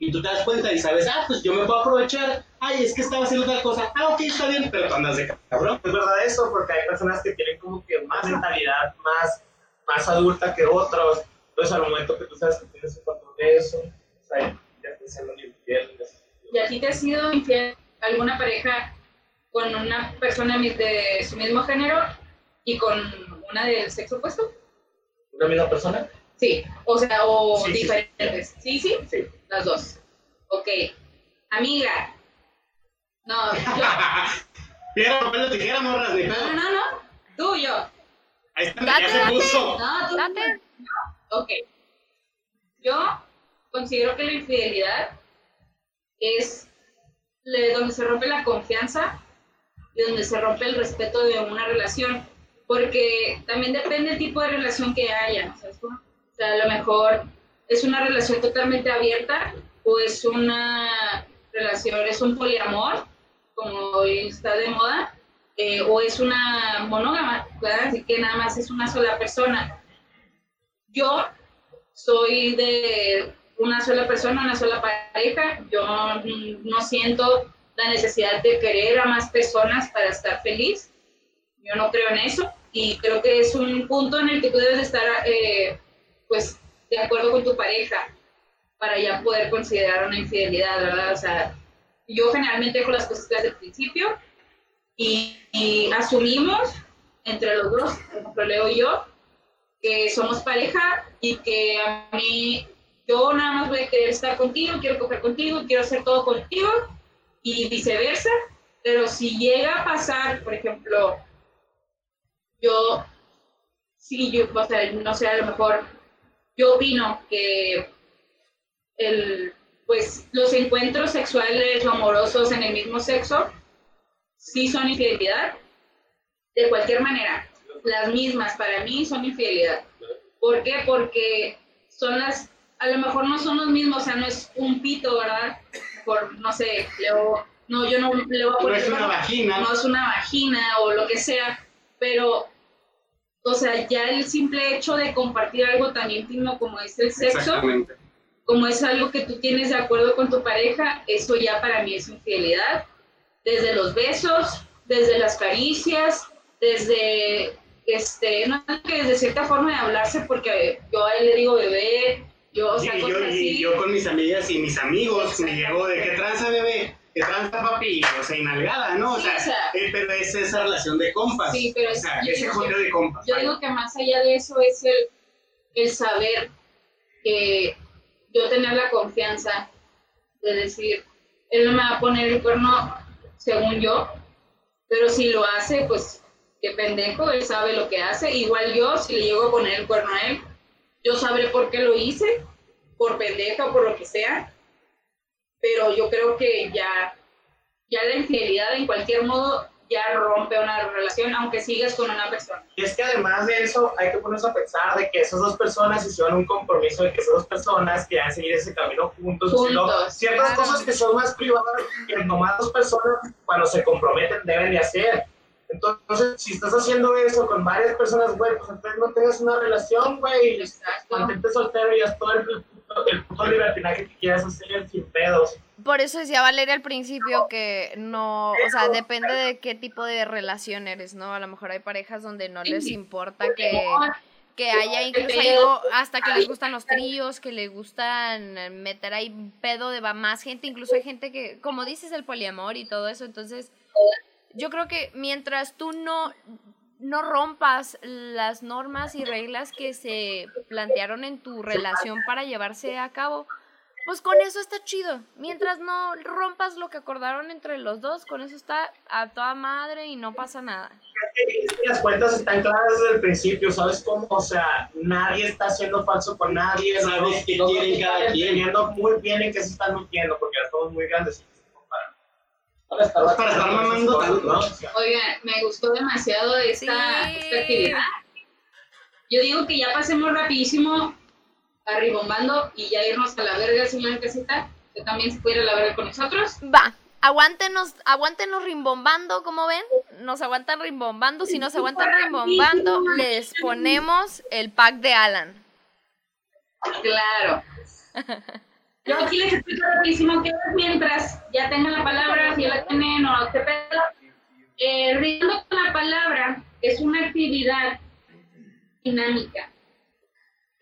y tú te das cuenta y sabes, ah, pues yo me puedo aprovechar, ay, es que estaba haciendo tal cosa, ah, ok, está bien, pero andas de cabrón. Es verdad eso, porque hay personas que tienen como que más mentalidad más, más adulta que otros. Entonces, al momento que tú sabes que tienes un control de eso, o sea, ya estás siendo infiel. ¿Y a ti te ha sido infiel alguna pareja con una persona de su mismo género y con una del sexo opuesto? ¿Una misma persona? Sí, o sea, o Sí, sí, sí. diferentes. Sí, sí, Sí. las dos. Ok. Amiga. No, yo. *laughs* Piedra, papel o tijera, morras, No, no, no. Tú y yo. Ahí está, Date, ya se date. puso. No, tú. Date. Ok. Yo considero que la infidelidad es donde se rompe la confianza y donde se rompe el respeto de una relación. Porque también depende del tipo de relación que haya. ¿sabes cómo? O sea, a lo mejor es una relación totalmente abierta o es una relación, es un poliamor, como hoy está de moda, eh, o es una monógama. Así que nada más es una sola persona. Yo soy de una sola persona, una sola pareja. Yo no siento la necesidad de querer a más personas para estar feliz. Yo no creo en eso y creo que es un punto en el que tú debes de estar, eh, pues, de acuerdo con tu pareja para ya poder considerar una infidelidad, ¿verdad? O sea, yo generalmente dejo las cosas claras del principio y, y asumimos entre los dos, por ejemplo, Leo yo, que somos pareja y que a mí, yo nada más voy a querer estar contigo, quiero coger contigo, quiero hacer todo contigo y viceversa, pero si llega a pasar, por ejemplo, yo, sí, yo, o sea, no sé, a lo mejor, yo opino que el, pues, los encuentros sexuales o amorosos en el mismo sexo sí son infidelidad, de cualquier manera, las mismas para mí son infidelidad. ¿Por qué? Porque son las, a lo mejor no son los mismos, o sea, no es un pito, ¿verdad? Por, no sé, Leo, no, yo no le voy a No poner, es una vagina. no es una vagina o lo que sea, pero, o sea, ya el simple hecho de compartir algo tan íntimo como es el sexo, Exactamente. Como es algo que tú tienes de acuerdo con tu pareja, eso ya para mí es infidelidad. Desde los besos, desde las caricias, desde, este, no que desde cierta forma de hablarse, porque yo a él le digo bebé, yo, o Y sea, yo, y yo con mis amigas y mis amigos me llegó de que tranza bebé, que tranza papi, o sea, inalgada, ¿no? O Sí, sea, o sea- eh, pero es esa relación de compas. Sí, pero o es- sea, yo- ese de compas. Yo vaya. digo que más allá de eso es el, el saber que yo tener la confianza de decir, él no me va a poner el cuerno según yo, pero si lo hace, pues qué pendejo, él sabe lo que hace. Igual yo, si le llego a poner el cuerno a él, yo sabré por qué lo hice, por pendeja o por lo que sea, pero yo creo que ya ya la infidelidad en cualquier modo ya rompe una relación, aunque sigas con una persona. Y es que además de eso, hay que ponerse a pensar de que esas dos personas hicieron un compromiso de que esas dos personas quieran seguir ese camino juntos. Juntos, sino ciertas claro. cosas que son más privadas que nomás dos personas cuando se comprometen deben de hacer. Entonces, si estás haciendo eso con varias personas, güey, pues entonces no tengas una relación, güey. Mantente soltero y haz todo el, el puto libertinaje que quieras hacer sin pedos. Por eso decía Valeria al principio que no, o sea, depende de qué tipo de relación eres, ¿no? A lo mejor hay parejas donde no les importa que, que haya incluso ahí o hasta que les gustan los tríos, que les gustan meter ahí pedo de más gente, incluso hay gente que, como dices, el poliamor y todo eso, entonces yo creo que mientras tú no, no rompas las normas y reglas que se plantearon en tu relación para llevarse a cabo, pues con eso está chido. Mientras no rompas lo que acordaron entre los dos, con eso está a toda madre y no pasa nada. Que Las cuentas están claras desde el principio, ¿sabes cómo? O sea, nadie está siendo falso con nadie. Sabes todos quieren cada quien. entendiendo muy bien en qué se están metiendo, porque ya estamos muy grandes. Para, estar, para estar mamando tanto. ¿no? Oigan, me gustó demasiado esta, Sí. esta actividad. Yo digo que ya pasemos rapidísimo arribombando y ya irnos a la verga, señor casita, que también se puede ir a la verga con nosotros. Va, aguántenos, aguántenos rimbombando, como ven, nos aguantan rimbombando, si nos aguantan rimbombando, les ponemos el pack de Alan. Claro. Yo aquí les explico rapidísimo que mientras ya tengan la palabra, si ya la tienen o qué pedo. Eh, riendo con la palabra es una actividad dinámica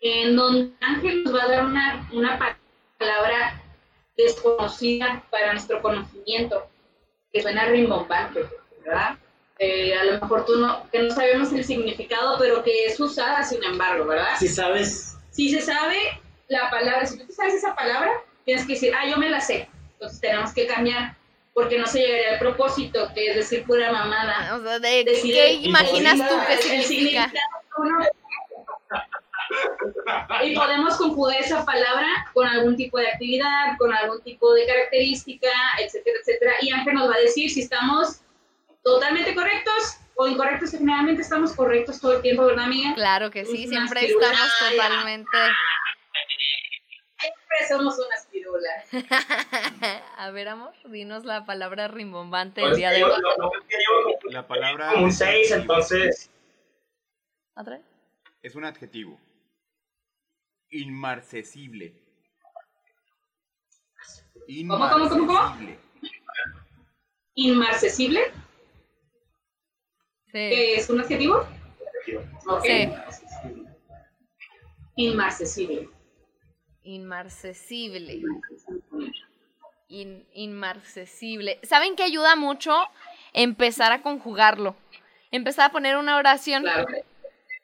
en donde Ángel nos va a dar una, una pa- palabra desconocida para nuestro conocimiento, que suena rimbombante, ¿verdad? Eh, a lo mejor tú no, que no sabemos el significado, pero que es usada sin embargo, ¿verdad? Si sabes, Si se sabe la palabra, si tú te sabes esa palabra, tienes que decir, ah, yo me la sé. Entonces tenemos que cambiar, porque no se llegaría al propósito, que es decir pura mamada. O sea, de, Decir ¿qué el- imaginas tú que el significa? significado, ¿no? Y podemos conjugar esa palabra con algún tipo de actividad, con algún tipo de característica, etcétera, etcétera. Y Ángel nos va a decir si estamos totalmente correctos o incorrectos. que Generalmente estamos correctos todo el tiempo, ¿verdad, amiga? Claro que sí, Unas siempre pirulas. estamos totalmente... Siempre somos unas pirulas. *laughs* A ver, amor, dinos la palabra rimbombante el pues, día de hoy. La palabra como un 6, entonces. ¿Otra vez? es un adjetivo. Inmarcesible. ¿Cómo, cómo, cómo, cómo? Inmarcesible. Inmarcesible, Sí. que es un adjetivo. Ok. Sí. Inmarcesible. Inmarcesible. In- inmarcesible. ¿Saben qué ayuda mucho? Empezar a conjugarlo. Empezar a poner una oración Claro.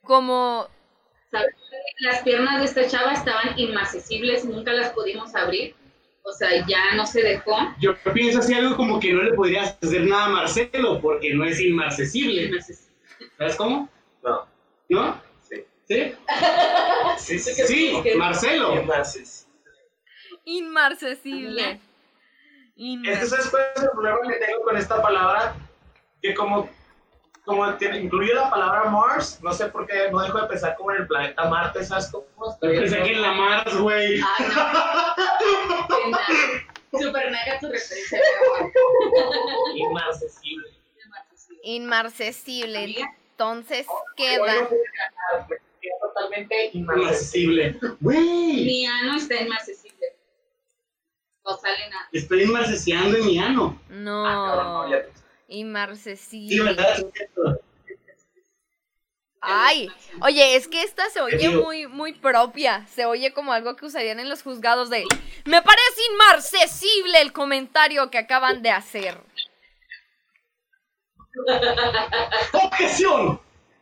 como... ¿Sabes? Las piernas de esta chava estaban inmarcesibles, nunca las pudimos abrir. O sea, ya no se dejó. yo pienso así algo como que no le podrías hacer nada a Marcelo porque no es inmarcesible. Inmarces- ¿Sabes cómo? No, ¿No? sí. ¿Sí? *laughs* Sí, sí, que Sí, Marcelo. Entonces, Inmarcesible. Es que ¿sabes cuál es el problema que tengo con esta palabra? Que como, como tiene- incluye la palabra Mars, no sé por qué no dejo de pensar como en el planeta Marte, ¿sabes cómo? Pensé que en la Mars, güey. Ay, no. *laughs* Super mega tu referencia. Inmarcesible. Inmarcesible. Entonces queda... es totalmente. Inmarcesible. Güey, Mi ano está inmarcesible. No sale nada. estoy inmarcesiando en mi ano. Ah, cabrón, No. no, ya te- Sí, Inmarcesible. ¿verdad? Ay, oye, es que esta se oye muy, muy propia. Se oye como algo que usarían en los juzgados de. Me parece inmarcesible el comentario que acaban de hacer. ¡Objeción! *laughs*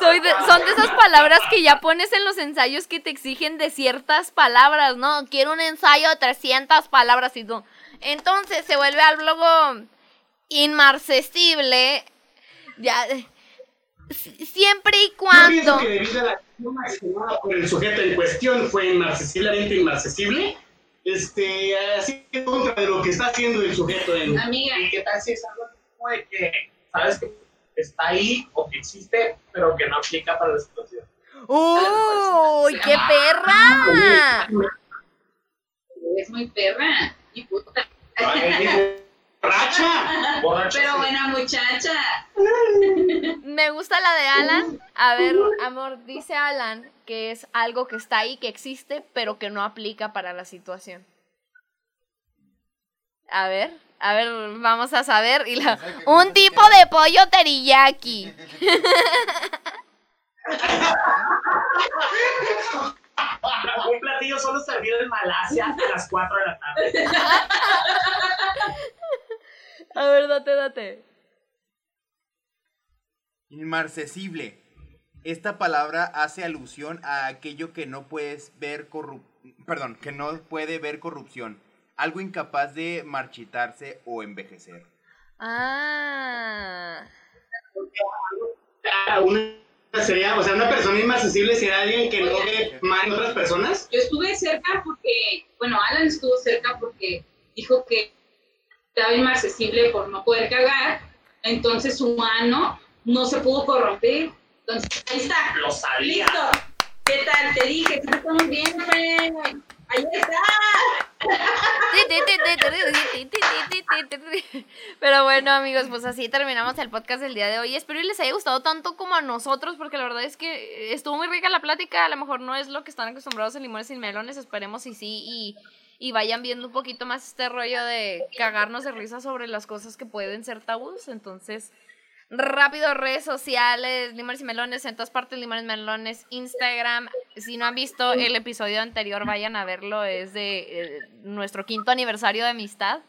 Soy de- son de esas palabras que ya pones en los ensayos que te exigen de ciertas palabras, ¿no? Quiero un ensayo de 300 palabras y tú. Entonces se vuelve algo inmarcesible. Ya. si- Siempre y Yo cuando. pienso que debido a la acción por el sujeto en cuestión fue inmarcesiblemente inmarcesible este, así en contra de lo que está haciendo el sujeto en... Amiga, ¿Y qué tal si es algo como de que sabes que está ahí o que existe, pero que no aplica para la situación? ¡Uy, qué perra! es muy perra y Pero buena muchacha. Me gusta la de Alan. A ver, amor, dice Alan que es algo que está ahí, que existe, pero que no aplica para la situación. A ver, a ver, vamos a saber. Y la- un tipo de pollo teriyaki. *laughs* *laughs* *laughs* Un platillo solo servido en Malasia a las 4 de la tarde. A ver, date, date. Inmarcesible. Esta palabra hace alusión a aquello que no puedes ver corrup perdón, que no puede ver corrupción, algo incapaz de marchitarse o envejecer. Ah. Sería, o sea, una persona inaccesible sería alguien que no ve mal en otras personas. Yo estuve cerca porque, bueno, Alan estuvo cerca porque dijo que estaba inaccesible por no poder cagar, entonces su mano no se pudo corromper. Entonces, ahí está. Lo sabía. Listo. ¿Qué tal? Te dije que estamos bien. Ahí está. Pero bueno, amigos, pues así terminamos el podcast del día de hoy. Espero que les haya gustado tanto como a nosotros, porque la verdad es que estuvo muy rica la plática. A lo mejor no es lo que están acostumbrados en Limones sin Melones, esperemos y sí, y, y vayan viendo un poquito más este rollo de cagarnos de risa sobre las cosas que pueden ser tabús. Entonces, rápido, redes sociales, Limones y Melones, en todas partes, Limones y Melones, Instagram. Si no han visto el episodio anterior, vayan a verlo, es de eh, nuestro quinto aniversario de amistad.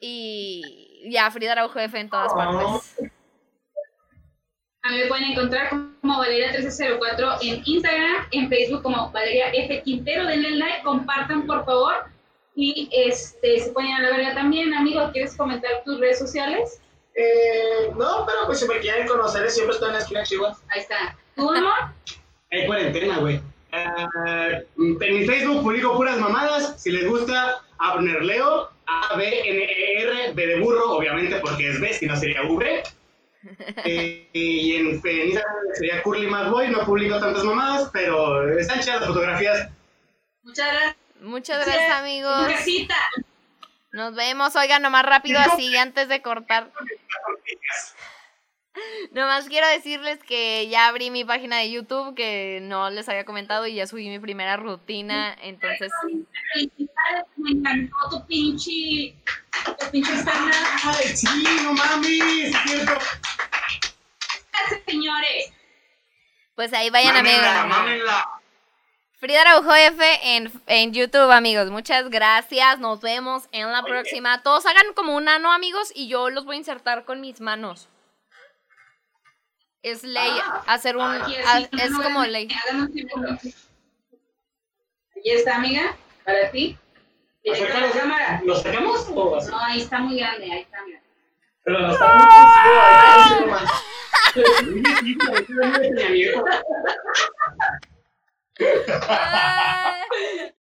Y ya, Frida Araujo F en todas partes. A mí me pueden encontrar como Valeria1304 en Instagram, en Facebook como Valeria F. Quintero. Denle like, compartan por favor. Y este, se ponen a la también. Amigo, ¿quieres comentar tus redes sociales? Eh, no, pero pues si me quieren conocer, siempre estoy en la esquina chiva. Ahí está. ¿Tu amor? Hay cuarentena, güey. Ah, en mi Facebook publico puras mamadas. Si les gusta, Abnerleo, A-B-N-E-R, B de burro, obviamente porque es B, si no sería V. Eh, y en, en Instagram sería Curly Mad Boy, no publico tantas mamadas, pero están chidas las fotografías. Muchas gracias. Muchas gracias, amigos. Casita. Nos vemos. Oigan, nomás rápido así antes de cortar. Nomás quiero decirles que ya abrí mi página de YouTube, que no les había comentado, y ya subí mi primera rutina. Entonces, Felicidades, Me encantó tu pinche. Tu pinche. ¡Ay, sí, no mames! Es cierto. Gracias, señores. pues ahí vayan a Mámenla, ver. Frida Araujo F en, en YouTube, amigos. Muchas gracias. Nos vemos en la próxima. Todos hagan como un ano, amigos, y yo los voy a insertar con mis manos. Es ley hacer un. Es no, como ley. Aquí está, amiga. Para ti. Directo a la cámara. ¿Lo sacamos o así? No, ahí está muy grande. Ahí está, mira. Pero no está muy *laughs* Ah!